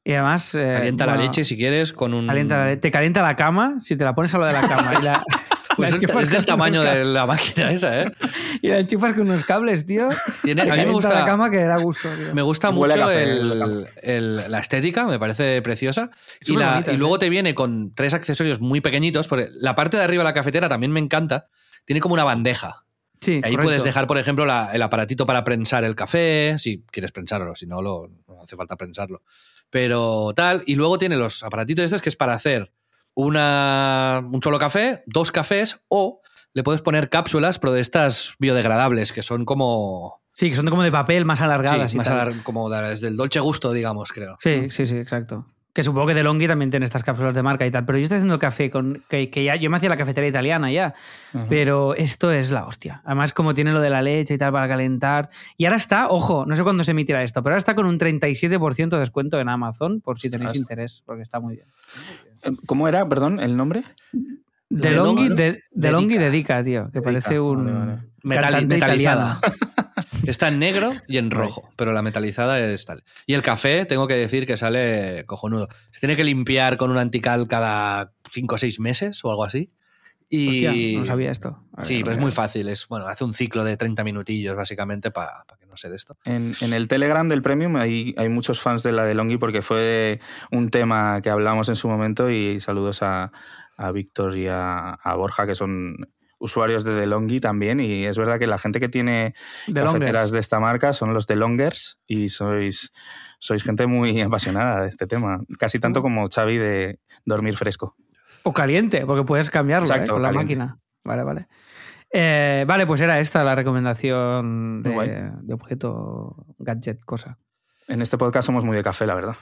Y además. eh, Calienta la leche si quieres con un. calienta la le- te calienta la cama si te la pones a lo de la cama. y la, Pues la es, del tamaño de la máquina esa, ¿eh? Y la enchufas con unos cables, tío. Tiene, a mí me gusta, la cama que da gusto, tío. me gusta Huele mucho café, el- huele a el- la estética, me parece preciosa. Y, Súper la- bonita, y luego sí. te viene con tres accesorios muy pequeñitos, porque la parte de arriba de la cafetera también me encanta. Tiene como una bandeja. Sí, Ahí correcto. puedes dejar, por ejemplo, la- el aparatito para prensar el café, si quieres prensarlo, si no, lo, no hace falta prensarlo. Pero tal, y luego tiene los aparatitos estos que es para hacer una, un solo café, dos cafés, o le puedes poner cápsulas, pero de estas biodegradables, que son como Sí, que son como de papel, más alargadas. Sí, y más tal. alar- como de- desde el Dolce Gusto, digamos, creo. Sí, sí, sí, exacto. Que supongo que DeLonghi también tiene estas cápsulas de marca y tal. Pero yo estoy haciendo el café con. Que, que ya. Yo me hacía la cafetería italiana ya. Pero esto es la hostia. Además, como tiene lo de la leche y tal para calentar. Y ahora está, ojo, no sé cuándo se emitirá esto, pero ahora está con un 37% de descuento en Amazon, por si tenéis Ostras. interés, porque está muy bien. ¿Cómo era, perdón, el nombre? DeLonghi, de, DeLonghi dedica. dedica, tío, que Dedica, parece un vale, vale. Metali- cantante metalizada. Está en negro y en rojo, pero la metalizada es tal. Y el café, tengo que decir que sale cojonudo. Se tiene que limpiar con un antical cada 5 o 6 meses o algo así. Y Hostia, no sabía esto. Sí, ver, pero es muy fácil. Es, bueno, hace un ciclo de 30 minutillos, básicamente, para que no sé de esto. En, en el Telegram del Premium hay, hay muchos fans de la de Longi porque fue un tema que hablamos en su momento y saludos a, a Víctor y a, a Borja que son usuarios de DeLonghi también y es verdad que la gente que tiene De cafeteras Longers. de esta marca son los DeLongers y sois, sois gente muy apasionada de este tema, casi tanto como Xavi de dormir fresco. O caliente, porque puedes cambiarlo Exacto, ¿eh? con la caliente. máquina. Vale, vale. Eh, vale, pues era esta la recomendación de, de objeto, gadget, cosa. En este podcast somos muy de café, la verdad.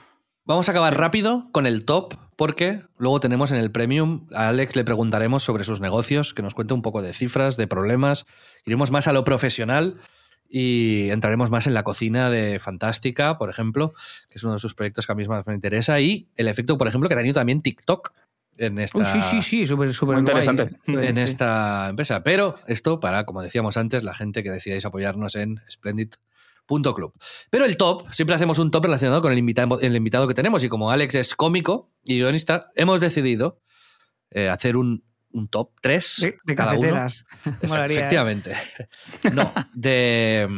Vamos a acabar rápido con el top, porque luego tenemos en el Premium, a Alex le preguntaremos sobre sus negocios, que nos cuente un poco de cifras, de problemas. Iremos más a lo profesional y entraremos más en la cocina de Fantástica, por ejemplo, que es uno de sus proyectos que a mí más me interesa, y el efecto, por ejemplo, que ha tenido también TikTok en esta, Uy, sí, sí, sí, súper, súper interesante. ¿eh? en Sí. esta empresa. Pero esto para, como decíamos antes, la gente que decidáis apoyarnos en splendid.club. Pero el top, siempre hacemos un top relacionado con el invitado, el invitado que tenemos. Y como Alex es cómico y guionista, hemos decidido eh, hacer un, un top 3 De, de cada uno. cafeteras. Molaría, ¿eh? Efectivamente. No, de,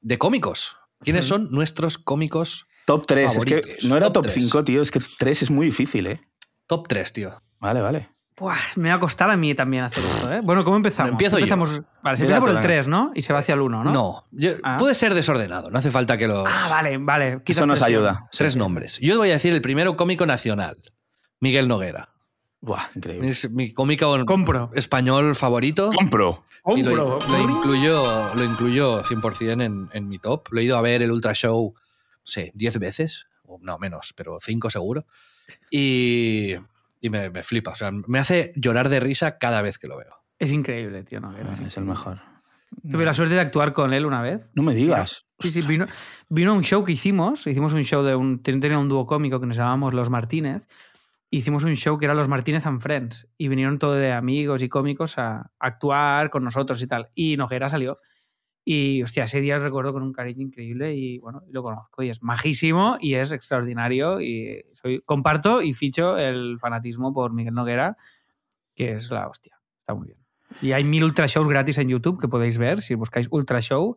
de cómicos. ¿Quiénes son nuestros cómicos Top 3, es que no era Top top tres. 5, tío, es que 3 es muy difícil, ¿eh? top 3, tío? Vale, vale. Buah, me va a costar a mí también hacer esto, ¿eh? Bueno, ¿cómo empezamos? Empiezo yo. empezamos, Vale, se empieza por el venga. 3, ¿no? Y se va hacia el 1, ¿no? No, yo- Ah. puede ser desordenado, no hace falta que lo... Ah, vale, vale. Eso nos presión. ayuda. Tres nombres. Yo voy a decir el primero cómico nacional, Miguel Noguera. Buah, increíble. Es mi cómico Compro. español favorito. Compro. Y lo, Compro. lo incluyo, lo incluyo 100% en, en mi top. Lo he ido a ver el Ultra Show, no sé, 10 veces, o no menos, pero 5 seguro. Y, y me, me flipa. O sea, me hace llorar de risa cada vez que lo veo. Es increíble, tío. No, Ah, Es el mejor. Tuve la suerte de actuar con él una vez. No me digas. Sí, sí, vino, vino a un show que hicimos. Hicimos un show de un. ten- Tenía un dúo cómico que nos llamábamos Los Martínez. Hicimos un show que era Los Martínez and Friends. Y vinieron todo de amigos y cómicos a actuar con nosotros y tal. Y Noguera salió. Y, hostia, ese día lo recuerdo con un cariño increíble. Y bueno, lo conozco. Y es majísimo y es extraordinario. Y soy, comparto y ficho el fanatismo por Miguel Noguera, que es la hostia. Está muy bien. Y hay mil ultra shows gratis en YouTube que podéis ver si buscáis ultra show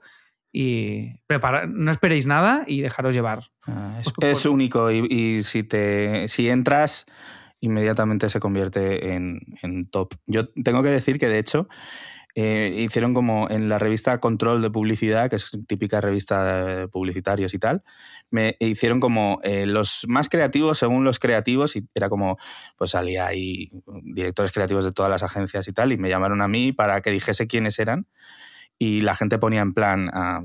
y prepara- no esperéis nada y dejaros llevar. Ah, es, es único y, y si, te, si entras, inmediatamente se convierte en, en top. Yo tengo que decir que, de hecho, eh, hicieron como en la revista Control de Publicidad, que es típica revista de publicitarios y tal, me hicieron como eh, los más creativos según los creativos y era como, pues salía ahí directores creativos de todas las agencias y tal y me llamaron a mí para que dijese quiénes eran y la gente ponía en plan a,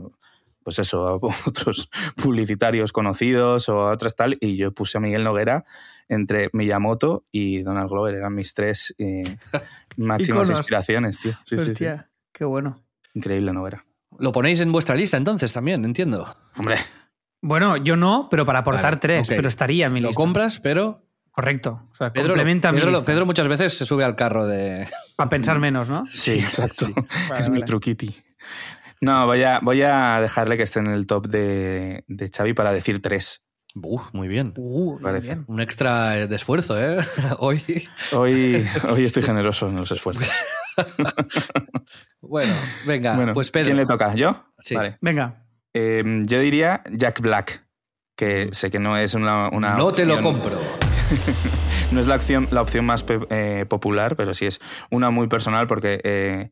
pues eso, otros publicitarios conocidos o otras tal y yo puse a Miguel Noguera entre Miyamoto y Donald Glover, eran mis tres eh, máximas Iconos. inspiraciones, tío. Sí, sí, sí. Hostia, qué bueno. Increíble Noguera. Lo ponéis en vuestra lista entonces también, entiendo. Hombre, Bueno, yo no, pero para aportar Vale, tres, pero estaría en mi Lo lista. compras, pero Correcto. O sea, Pedro, complementa mi Pedro, lo- lista. Pedro muchas veces se sube al carro de... Para pensar menos, ¿no? sí, exacto. sí. Vale, es mi truquiti. No, voy a, voy a dejarle que esté en el top de, de Xavi para decir tres. Uf, muy bien. Uh, bien, Parece. bien. Un extra de esfuerzo, ¿eh? Hoy. Hoy, hoy estoy generoso en los esfuerzos. Bueno, venga, bueno, pues Pedro. ¿quién le toca? ¿Yo? Sí. Vale. Venga. Eh, yo diría Jack Black, que sé que no es una, una no te lo compro. No es la opción, la opción más eh, popular, pero sí es una muy personal porque eh,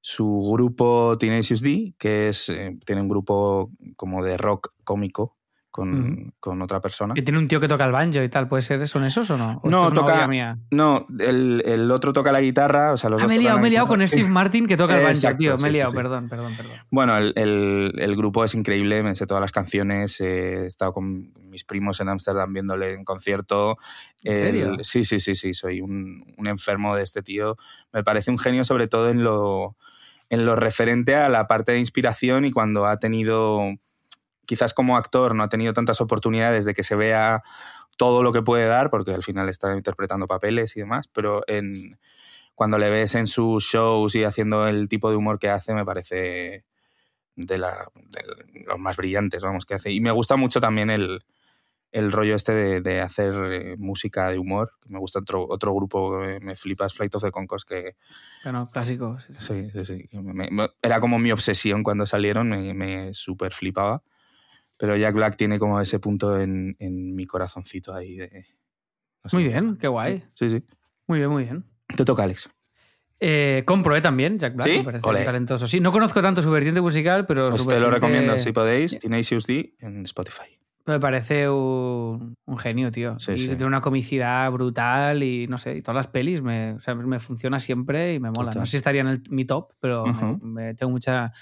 su grupo Tenacious D, que es, eh, tiene un grupo como de rock cómico, con, con, otra persona. Y tiene un tío que toca el banjo y tal, ¿puede ser? ¿Son esos o no? ¿O no, es toca. Mía? No, el, el, otro toca la guitarra. O sea, los ah, dos me he liado, me he liado con Steve. Martin que toca el banjo, Exacto, tío. sí, Me he liado, sí. perdón, perdón, perdón. Bueno, el, el, el, grupo es increíble, me sé todas las canciones, he estado con mis primos en Ámsterdam viéndole en concierto. ¿En serio? Sí, sí, sí, sí, soy un, un, enfermo de este tío. Me parece un genio sobre todo en lo, en lo referente a la parte de inspiración y cuando ha tenido, quizás como actor, no ha tenido tantas oportunidades de que se vea todo lo que puede dar, porque al final está interpretando papeles y demás, pero en, cuando le ves en sus shows y haciendo el tipo de humor que hace, me parece de, la, de los más brillantes, vamos, que hace. Y me gusta mucho también el, el rollo este de, de hacer eh, música de humor. Me gusta otro, otro grupo, me, me flipas, Flight of the Conchords, que... Bueno, clásico. Sí, sí, sí. Me, me, era como mi obsesión cuando salieron, me, me súper flipaba. Pero Jack Black tiene como ese punto en, en mi corazoncito ahí de... No sé, muy bien, qué guay. Sí, sí. Muy bien, muy bien. Te toca, Alex. Eh, compro, ¿eh? También, Jack Black, ¿Sí? me parece talentoso. Sí, no conozco tanto su vertiente musical, pero Pues su te lo recomiendo, si podéis, Tenacious D en Spotify. Me parece un, un genio, tío. Sí, y sí. tiene una comicidad brutal y no sé, y todas las pelis me, o sea, me funciona siempre y me mola. Total. No sé si estaría en el- mi top, pero Ujú. me, me- tengo mucha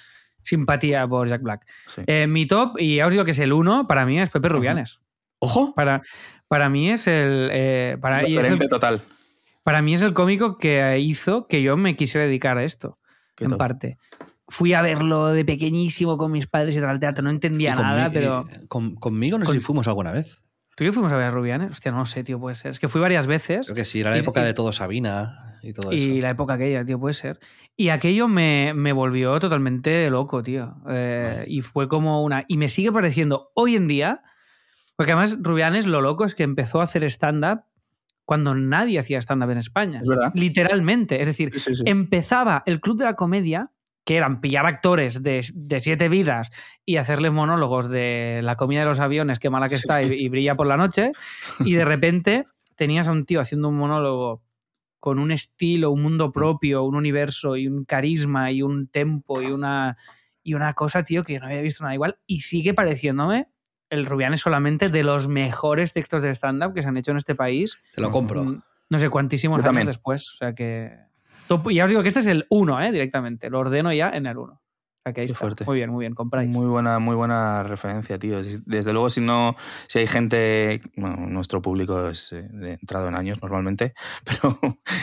simpatía por Jack Black. Sí. Eh, mi top, y ya os digo que es el uno, para mí es Pepe Rubianes. ¡Ojo! Para, para mí es el. eh, para, es el- total. para mí es el cómico que hizo que yo me quisiera dedicar a esto, Qué en top. parte. Fui a verlo de pequeñísimo con mis padres y tal al teatro, no entendía nada, pero. y con- conmigo no sé Con- si fuimos alguna vez. ¿Tú y yo fuimos a ver a Rubianes? Hostia, no lo sé, tío, puede ser. Es que fui varias veces. Creo que sí, era la Y- época y- de todo Sabina y todo Y eso. la época aquella, tío, puede ser. Y aquello me, me volvió totalmente loco, tío. Eh, Vale. Y fue como una. Y me sigue pareciendo hoy en día. Porque además, Rubianes, lo loco es que empezó a hacer stand-up cuando nadie hacía stand-up en España. Es verdad. Literalmente. Es decir, Sí, sí, sí. empezaba el Club de la Comedia, que eran pillar actores de, de siete vidas y hacerles monólogos de la comida de los aviones, qué mala que Sí. está y, y brilla por la noche, y de repente tenías a un tío haciendo un monólogo con un estilo, un mundo propio, un universo y un carisma y un tempo y una, y una cosa, tío, que yo no había visto nada igual y sigue pareciéndome el Rubianes solamente de los mejores textos de stand-up que se han hecho en este país Te lo compro. Mm, No sé cuantísimos Yo años también. después. O sea que. Top- y ya os digo que este es el 1, ¿eh? Directamente. Lo ordeno ya en el 1. Qué está. fuerte. Muy bien, muy bien. Compráis. Muy buena, muy buena referencia, tío. Desde luego, si no, si hay gente, bueno, nuestro público es eh, de entrado en años normalmente, pero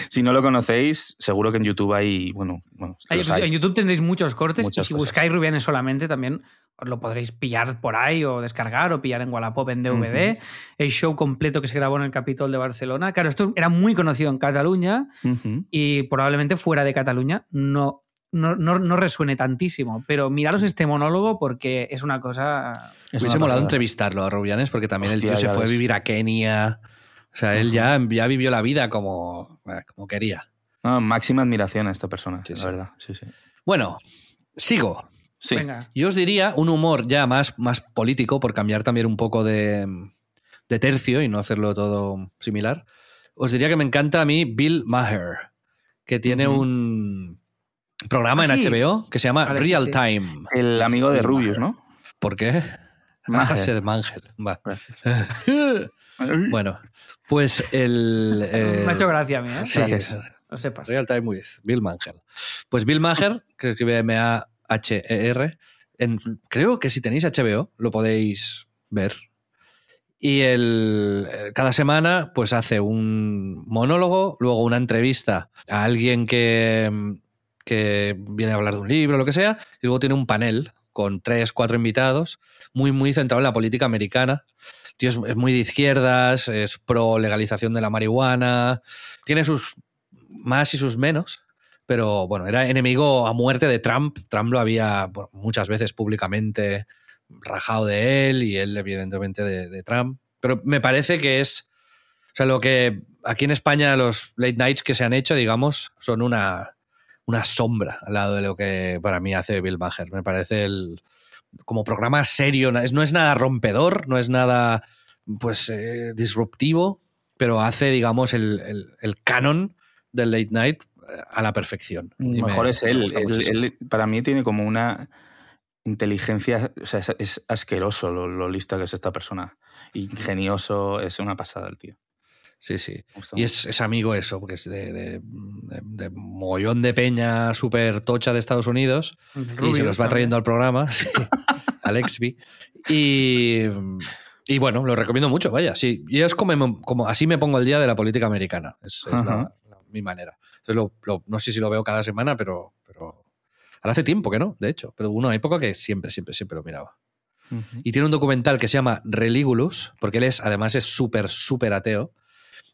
si no lo conocéis, seguro que en YouTube hay, bueno, bueno los en hay. YouTube tendréis muchos cortes Muchas y si cosas. buscáis Rubianes solamente también os lo podréis pillar por ahí o descargar o pillar en Wallapop en DVD. El show completo que se grabó en el Capitol de Barcelona. Claro, esto era muy conocido en Cataluña y probablemente fuera de Cataluña no, no, no, no resuene tantísimo. Pero miraros este monólogo porque es una cosa... Es Hubiese una molado entrevistarlo a Rubianes porque también el tío se fue a vivir a Kenia. O sea, él ya, ya vivió la vida como, eh, como quería. No, máxima admiración a esta persona, Sí, la sí. verdad. Sí, sí. Bueno, sigo. Sí. Venga. Yo os diría un humor ya más, más político, por cambiar también un poco de, de tercio y no hacerlo todo similar. Os diría que me encanta a mí Bill Maher, que tiene un programa Ah, en sí. HBO que se llama Vale, Real sí. Time. El amigo de Rubius. ¿no? ¿Por qué? Maher. Ah, Mangel. Va. Gracias. bueno, pues el... eh, Me ha hecho gracia a mí, ¿eh? sí, Gracias. Lo sepas. Real Time with Bill Maher. Pues Bill Maher, que escribe M-A-H-E-R, en- creo que si tenéis HBO lo podéis ver. Y el, eh, cada semana pues hace un monólogo, luego una entrevista a alguien que, que viene a hablar de un libro, lo que sea, y luego tiene un panel con tres, cuatro invitados, muy, muy centrado en la política americana. Tío, es, muy de izquierdas, es pro legalización de la marihuana, tiene sus más y sus menos, pero bueno, era enemigo a muerte de Trump. Trump lo había muchas veces públicamente rajado de él y él evidentemente de, de Trump. Pero me parece que es, o sea, lo que aquí en España los late nights que se han hecho, digamos, son una, una sombra al lado de lo que para mí hace Bill Maher. Me parece el como programa serio, no es, nada rompedor, no es nada pues eh, disruptivo, pero hace, digamos, el, el- el canon del late night eh, a la perfección. Y me- Mejor es él. Él- para mí tiene como una inteligencia, o sea, es, es asqueroso lo, lo lista que es esta persona. Ingenioso, es una pasada el tío. Sí, sí. Y es, es amigo eso, porque es de, de, de- de mogollón de peña súper tocha de Estados Unidos y se los va trayendo al programa, sí, al Exby. Y, y bueno, lo recomiendo mucho, vaya. Sí, y es como, como así me pongo el día de la política americana. Es, es la- Ajá. la- mi manera. Entonces, lo- lo- no sé si lo veo cada semana, pero, pero ahora hace tiempo que no, de hecho. Pero una época que siempre, siempre, siempre lo miraba. Y tiene un documental que se llama Religulus, porque él es, además, es súper, súper ateo.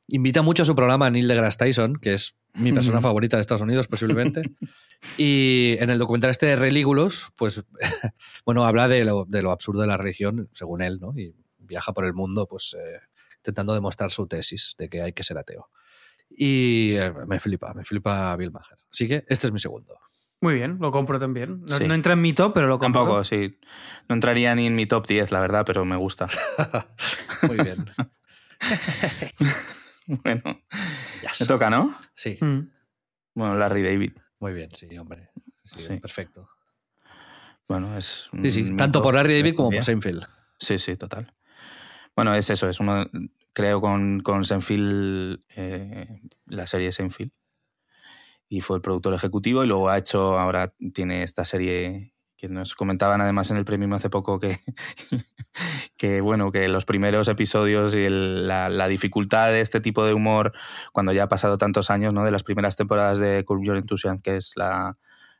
Invita mucho a su programa a Neil deGrasse Tyson, que es mi persona favorita de Estados Unidos, posiblemente. y en el documental este de Religulus, pues, bueno, habla de lo, de lo absurdo de la religión, según él, ¿no? Y viaja por el mundo, pues, eh, intentando demostrar su tesis de que hay que ser ateo. Y eh, me flipa, me flipa Bill Maher. Así que este es mi segundo. Muy bien, lo compro también. No, Sí. no entra en mi top, pero lo compro. Tampoco, sí. No entraría ni en mi top 10, la verdad, pero me gusta. Muy bien. Bueno, Yes. me toca, ¿no? Sí, Mm. Bueno, Larry David. muy bien, sí, hombre. Sí, Sí. perfecto. Bueno, es. Sí, sí, tanto por Larry David como por. Seinfeld. Sí, sí, total. Bueno, es eso, es uno. Creo con, con Seinfeld, eh, la serie Seinfeld. Y fue el productor ejecutivo y luego ha hecho, ahora tiene esta serie que nos comentaban además en el premio hace poco que, que bueno, que los primeros episodios y el- la, la dificultad de este tipo de humor, cuando ya ha pasado tantos años, ¿no? De las primeras temporadas de Curb Your Enthusiasm, que es la,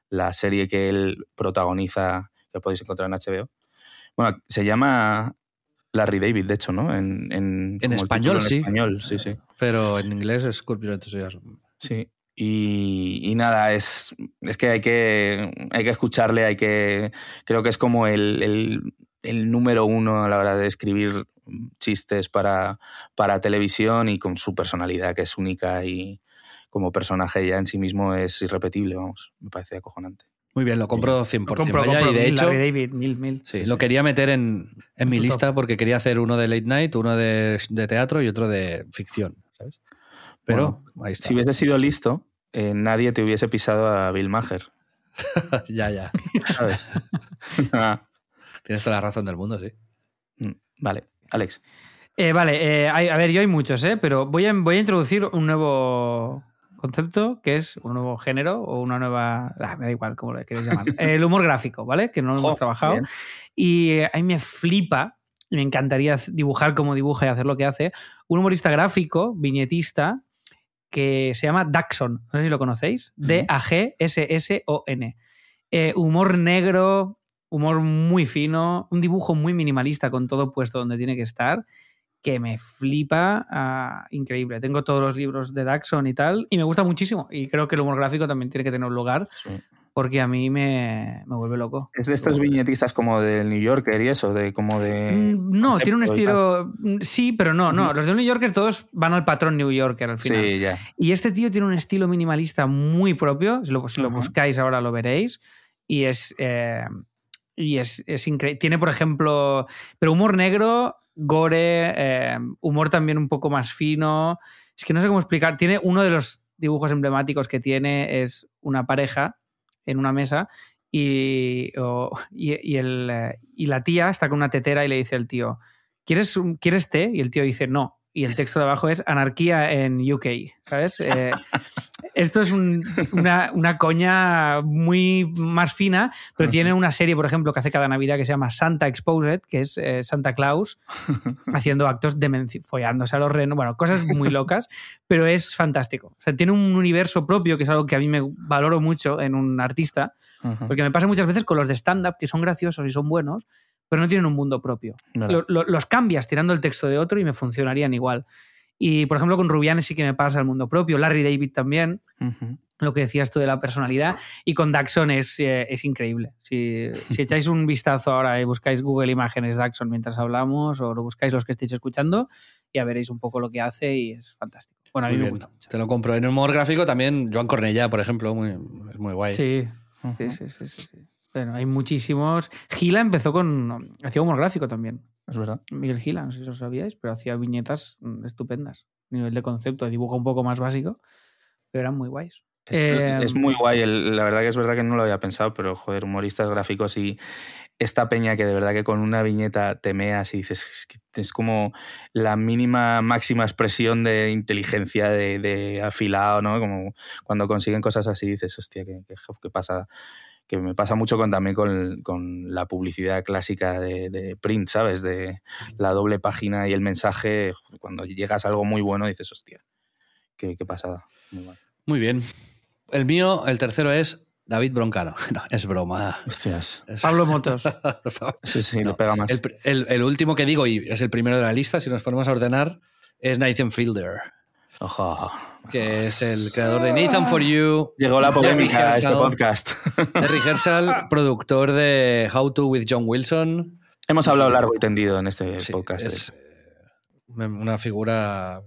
la serie que él protagoniza, que podéis encontrar en HBO. Bueno, se llama Larry David, de hecho, ¿no? En, en, el español, sí. En español, sí, sí. Pero en inglés es Scorpio Enthusiasm. Sí. Y, y nada, es, es que hay que hay que escucharle, hay que. Creo que es como el, el- el número uno a la hora de escribir chistes para, para televisión y con su personalidad, que es única y como personaje ya en sí mismo es irrepetible, vamos. Me parece acojonante. Muy bien, lo compro 100%. Lo compro, vaya, compro. y de Mil, hecho, Larry David, mil, mil. sí, Sí, lo sí. quería meter en, en mi lista porque quería hacer uno de late night, uno de, de teatro y otro de ficción, Pero ahí está. Si hubiese sido listo, eh, nadie te hubiese pisado a Bill Maher, ya, ya. ¿sabes? Ah, Tienes toda la razón del mundo, sí. mm, vale, Alex. Eh, vale, eh, hay- a ver, yo hay muchos, ¿eh? pero voy a, voy a introducir un nuevo concepto que es un nuevo género o una nueva. ah, me da igual cómo lo queréis llamar. El humor gráfico, ¿vale? Que no lo Jo, hemos trabajado. bien. Y eh, a mí me flipa, y me encantaría dibujar como dibuja y hacer lo que hace, un humorista gráfico, viñetista, que se llama Daxon. No sé si lo conocéis. D-A-G-S-S-O-N. Eh, humor negro, humor muy fino, un dibujo muy minimalista con todo puesto donde tiene que estar, que me flipa ah, increíble. Tengo todos los libros de Daxon y tal, y me gusta muchísimo. Y creo que el humor gráfico también tiene que tener un lugar, Sí. Porque a mí me, me vuelve loco. Es de estos viñetistas como del New Yorker y eso, de como de. Mm, No, tiene un estilo. mm, Sí, pero no, no. Los de New Yorker todos van al patrón New Yorker al final. Sí, ya. Y este tío tiene un estilo minimalista muy propio. Si lo, si lo Ajá. buscáis ahora lo veréis. Y es. eh, y es, es increíble. Tiene, por ejemplo. Pero humor negro, gore, eh, humor también un poco más fino. Es que no sé cómo explicar. Tiene uno de los dibujos emblemáticos que tiene es una pareja en una mesa y, y, el, eh, y la tía está con una tetera y le dice al tío, ¿quieres, ¿quieres té? Y el tío dice, no. Y el texto de abajo es anarquía en UK, ¿sabes? Eh, esto es un- una, una coña muy más fina, pero tiene una serie, por ejemplo, que hace cada Navidad que se llama Santa Exposed, que es eh, Santa Claus haciendo actos demenci follándose a los renos, bueno, cosas muy locas, pero es fantástico. O sea, tiene un universo propio, que es algo que a mí me valoro mucho en un artista, porque me pasa muchas veces con los de stand-up, que son graciosos y son buenos, pero no tienen un mundo propio. Verdad. Lo- lo- los cambias tirando el texto de otro y me funcionarían igual. Y, por ejemplo, con Rubianes sí que me pasa el mundo propio, Larry David también, lo que decías tú de la personalidad, y con Daxon es, eh, es increíble. Si, si echáis un vistazo ahora y buscáis Google Imágenes Daxon mientras hablamos, o lo buscáis los que estéis escuchando, ya veréis un poco lo que hace y es fantástico. Bueno, a mí Muy me bien. gusta mucho. Te lo compro. En humor gráfico también, Joan Cornellá, por ejemplo, muy, es muy guay. Sí, sí, sí, sí, sí. Bueno, hay muchísimos. Gila empezó con. Hacía humor gráfico también. Es verdad. Miguel Gila, no sé si lo sabíais, pero hacía viñetas mm, estupendas. Nivel de concepto, de dibujo un poco más básico, pero eran muy guays. Es, Eh, es muy guay, el- la verdad que es verdad que no lo había pensado, pero joder, humoristas gráficos y esta peña que de verdad que con una viñeta te meas y dices, es, que es como la mínima máxima expresión de inteligencia, de, de afilado, ¿no? Como cuando consiguen cosas así dices, hostia, qué, qué, qué pasa. Que me pasa mucho con, también con, con la publicidad clásica de, de print, ¿sabes? De la doble página y el mensaje. Cuando llegas a algo muy bueno dices, hostia, qué, qué pasada. Muy guay. Muy bien. El mío, el tercero es David Broncano. No, es broma. Hostias. Es- Pablo Motos. Sí, sí, No, le pega más. El- el último que digo, y es el primero de la lista, si nos ponemos a ordenar, es Nathan Fielder, Ojo. Que es el creador de Nathan for You, Llegó la polémica a este podcast. de Rehearsal, productor de How to with John Wilson. Hemos hablado largo y tendido en este Sí, podcast. es eh, una figura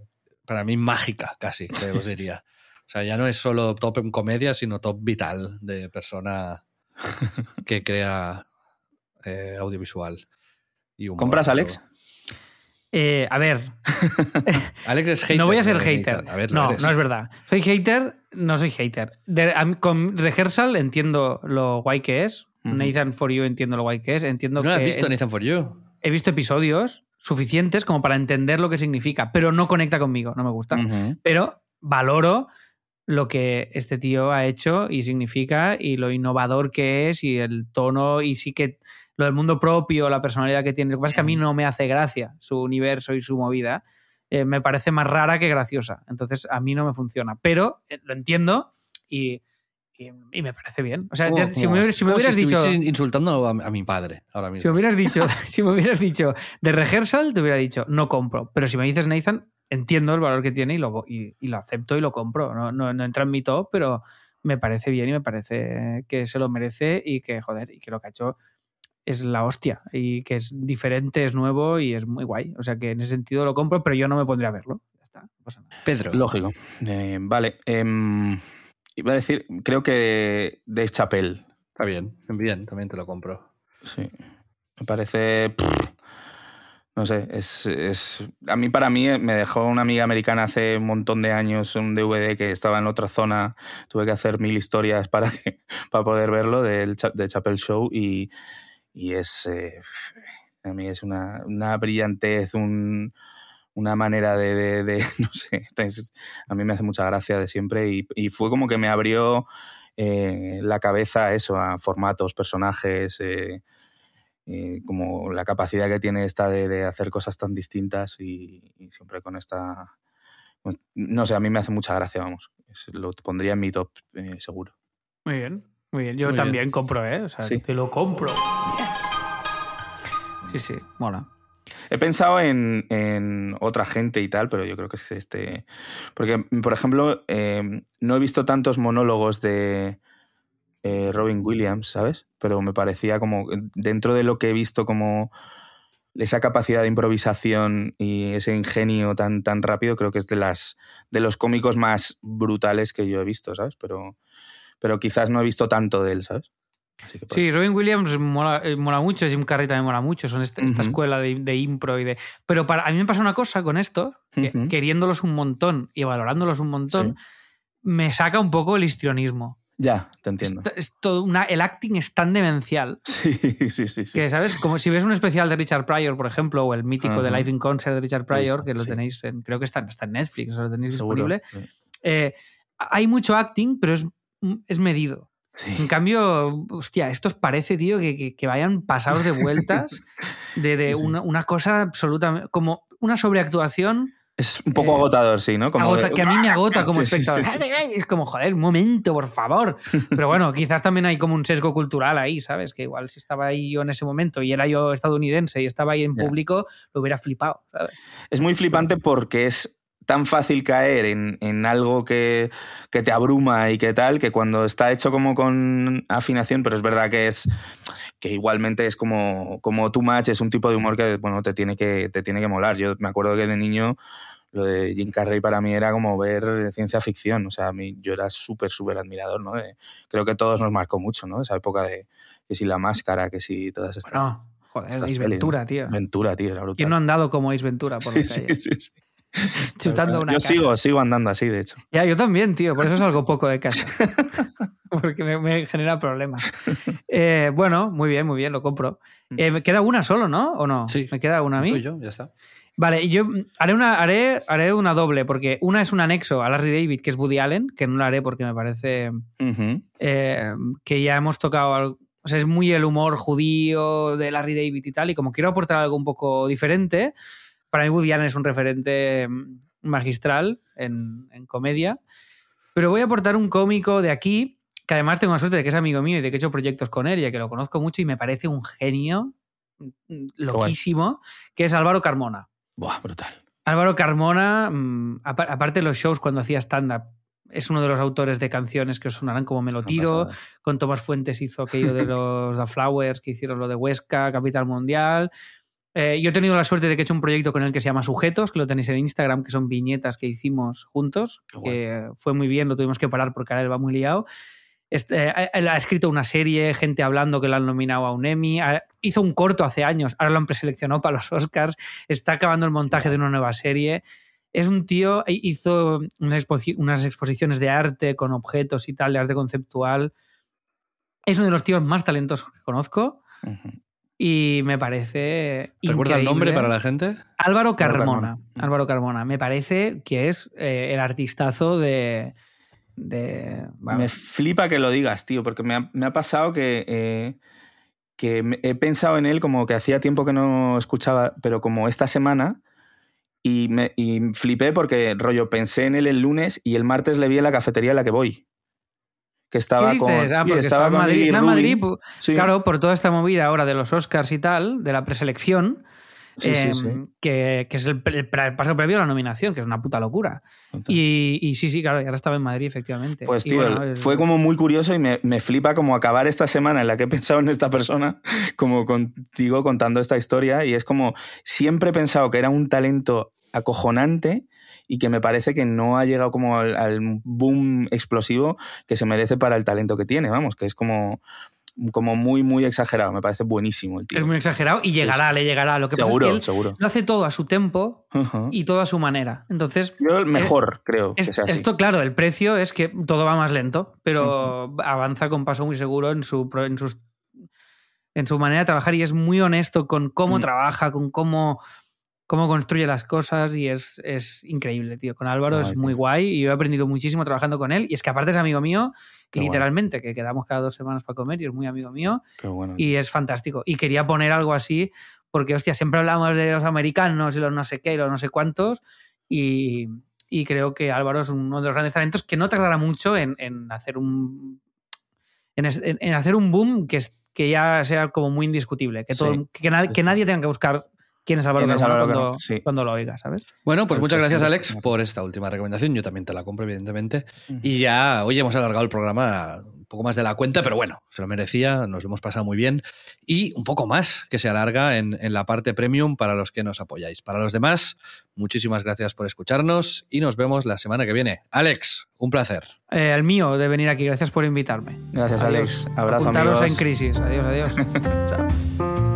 para mí mágica, casi, te os diría. O sea, ya no es solo top en comedia, sino top vital de persona que crea eh, audiovisual. Y humor. ¿Compras, Alex? Eh, a ver, Alex es hater. no voy a ser hater. A ver, no, eres. no es verdad. Soy hater, no soy hater. De- con Rehearsal entiendo lo guay que es. Nathan For You entiendo lo guay que es. Entiendo ¿No que has visto en- Nathan for You? he visto episodios suficientes como para entender lo que significa, pero no conecta conmigo, no me gusta. Pero valoro lo que este tío ha hecho y significa y lo innovador que es y el tono y sí que lo del mundo propio, la personalidad que tiene. Lo que pasa es que a mí no me hace gracia su universo y su movida. Eh, me parece más rara que graciosa. Entonces a mí no me funciona. Pero eh, lo entiendo y, y- y me parece bien. O sea, ya- si, me, si me hubieras dicho... estuvieses insultando a, a mi padre ahora mismo. Si me hubieras dicho, si me hubieras dicho de rehearsal, te hubiera dicho, no compro. Pero si me dices Nathan, entiendo el valor que tiene y lo, y, y lo acepto y lo compro. No, no, no entra en mi top, pero me parece bien y me parece que se lo merece y que, joder, y que lo que ha hecho es la hostia y que es diferente, es nuevo y es muy guay. O sea que en ese sentido lo compro, pero yo no me pondría a verlo. Ya está, no pasa nada. Pedro. Lógico. Eh, vale. em, iba a decir, creo que Dave Chappelle. Está bien, bien, también te lo compro. Sí. Me parece. pff, no sé, es, es- A mí, para mí, me dejó una amiga americana hace un montón de años un DVD que estaba en otra zona. Tuve que hacer mil historias para, que, para poder verlo del de Chappelle Show y, y es. eh, a mí es una, una brillantez, un- una manera de, no sé, a mí me hace mucha gracia de siempre y, y fue como que me abrió eh, la cabeza a eso, a formatos, personajes, eh, eh, como la capacidad que tiene esta de, de hacer cosas tan distintas y, y siempre con esta... pues, No sé, a mí me hace mucha gracia, vamos. Lo pondría en mi top, eh, seguro. Muy bien, muy bien. Yo Muy también compro, ¿eh? O sea, Sí. te lo compro. Sí, sí, mola. He pensado en, en otra gente y tal, pero yo creo que es este. Porque, por ejemplo, eh, no he visto tantos monólogos de eh, Robin Williams, ¿sabes? Pero me parecía como. Dentro de lo que he visto, como esa capacidad de improvisación y ese ingenio tan, tan rápido, creo que es de las de los cómicos más brutales que yo he visto, ¿sabes? Pero, pero quizás no he visto tanto de él, ¿sabes? Así que por Sí, Robin Williams mola, eh, mola mucho, Jim Carrey también mola mucho, son este- esta escuela de, de impro y de... Pero para, a mí me pasa una cosa con esto, que queriéndolos un montón y valorándolos un montón, me saca un poco el histrionismo. Ya, te entiendo. Es, es todo una- el acting es tan demencial Sí, sí, sí. sí. que, ¿sabes? Como si ves un especial de Richard Pryor, por ejemplo, o el mítico de Ajá. Live in Concert de Richard Pryor, que lo sí. tenéis, en, creo que está, en- está en Netflix, o lo tenéis Seguro. disponible. Eh, hay mucho acting, pero es, es medido. En cambio, hostia, estos parece, tío, que, que- que vayan pasados de vueltas de, de Sí, sí. una, una cosa absolutamente. como una sobreactuación Es un poco Eh, agotador, sí, ¿no? Como agota- de- que a mí me agota como Sí, espectador. Es como, joder, un momento, por favor. Pero bueno, quizás también hay como un sesgo cultural ahí, ¿sabes? Que igual si estaba ahí yo en ese momento y era yo estadounidense y estaba ahí en público, lo hubiera flipado, ¿sabes? Es muy flipante porque es tan fácil caer en, en algo que, que te abruma y que tal, que cuando está hecho como con afinación, pero es verdad que es que igualmente es como, como too much, es un tipo de humor que bueno, te tiene que, te tiene que molar. Yo me acuerdo que de niño lo de Jim Carrey para mí era como ver ciencia ficción. O sea, a mí, yo era súper, súper admirador, ¿no? De- creo que a todos nos marcó mucho, ¿no? Esa época de que si la máscara, que si todas estas. Bueno, joder, Ace Ventura, ¿no? tío. Ventura, tío, era brutal. ¿Quién no ha andado como Ace Ventura por Sí, sí, sí. chutando una Yo caja. sigo, sigo andando así, de hecho. Ya, yo también, tío, por eso salgo poco de casa. Porque me, me genera problemas. Eh, bueno, muy bien, muy bien, lo compro. Eh, me queda una solo, ¿no? ¿O no? Sí. Me queda una a Tú mí. y yo, ya está. Vale, yo mm, haré una, haré, haré una doble, porque una es un anexo a Larry David, que es Woody Allen, que no la haré porque me parece Ujú. eh, que ya hemos tocado algo. O sea, es muy el humor judío de Larry David y tal, y como quiero aportar algo un poco diferente, para mí Woody Allen es un referente mm, magistral en, en comedia, pero voy a aportar un cómico de aquí, que además tengo la suerte de que es amigo mío y de que he hecho proyectos con él, y que lo conozco mucho y me parece un genio mm, loquísimo, que es Álvaro Carmona. Buah, brutal. Álvaro Carmona, mm, apa- aparte de los shows cuando hacía stand-up, es uno de los autores de canciones que os sonarán como Me lo tiro. Con Tomás Fuentes hizo aquello de los The Flowers, que hicieron lo de Huesca, Capital Mundial. Eh, yo he tenido la suerte de que he hecho un proyecto con él que se llama Sujetos, que lo tenéis en Instagram, que son viñetas que hicimos juntos, Qué que fue muy bien, lo tuvimos que parar porque ahora él va muy liado. Este, eh, él ha escrito una serie, gente hablando que lo han nominado a un Emmy. Hizo un corto hace años, ahora lo han preseleccionado para los Oscars. Está acabando el montaje de una nueva serie. Es un tío, hizo unas, exposi- unas exposiciones de arte con objetos y tal, de arte conceptual. Es uno de los tíos más talentosos que conozco Ujú. Y me parece. ¿Recuerda el nombre para la gente? Álvaro Carmona. Álvaro Carmona. Me parece que es eh, el artistazo de. Me flipa que lo digas, tío, porque me ha, me ha pasado que, eh, que he pensado en él como que hacía tiempo que no escuchaba, pero como esta semana, y, me, y flipé porque, rollo, pensé en él el lunes y el martes le vi en la cafetería a la que voy. Que estaba ¿Qué con. Ah, sí, porque estaba en Madrid. Lili Está en Rubin. Madrid, pu- Sí, Claro, por toda esta movida ahora de los Oscars y tal, de la preselección, sí, eh, sí. Que, que es el, paso previo a la nominación, que es una puta locura. Y, y sí, sí, claro, y ahora estaba en Madrid, efectivamente. Pues tío, bueno, es- fue como muy curioso y me, me flipa como acabar esta semana en la que he pensado en esta persona, como contigo contando esta historia, y es como siempre he pensado que era un talento acojonante y que me parece que no ha llegado como al, al boom explosivo que se merece para el talento que tiene, vamos, que es como, como muy, muy exagerado, me parece buenísimo el tío. Es muy exagerado y Sí, llegará, le llegará. Lo que seguro, pasa es que él seguro. lo hace todo a su tempo Ujú. y todo a su manera. Entonces, Yo el mejor, creo es- que sea así. esto, claro, el precio es que todo va más lento, pero avanza con paso muy seguro en su, en sus en su manera de trabajar y es muy honesto con cómo Mm. trabaja, con cómo, cómo construye las cosas y es, es increíble, tío. Con Álvaro es muy tío. guay y yo he aprendido muchísimo trabajando con él y es que aparte es amigo mío, Qué literalmente, que quedamos cada dos semanas para comer y es muy amigo mío Qué bueno. y es fantástico. Y quería poner algo así porque, hostia, siempre hablamos de los americanos y los no sé qué y los no sé cuántos y, y creo que Álvaro es uno de los grandes talentos que no tardará mucho en, en hacer un en, en- hacer un boom que, es- que ya sea como muy indiscutible, que, todo, Sí, que, sí, que nadie tenga que buscar quién es Álvaro ¿Quién es Carmona Álvaro cuando, Carmona? Sí. cuando lo oiga, ¿sabes? Bueno, pues Pues muchas gracias, Alex, por esta última recomendación. Yo también te la compro, evidentemente. Y ya, hoy hemos alargado el programa un poco más de la cuenta, pero bueno, se lo merecía, nos lo hemos pasado muy bien. Y un poco más que se alarga en, en la parte premium para los que nos apoyáis. Para los demás, muchísimas gracias por escucharnos y nos vemos la semana que viene. Alex, un placer. Eh, el mío de venir aquí, gracias por invitarme. Gracias, Adiós. Alex. Abrazo, Apuntaros amigos. en crisis. Adiós, adiós. Chao.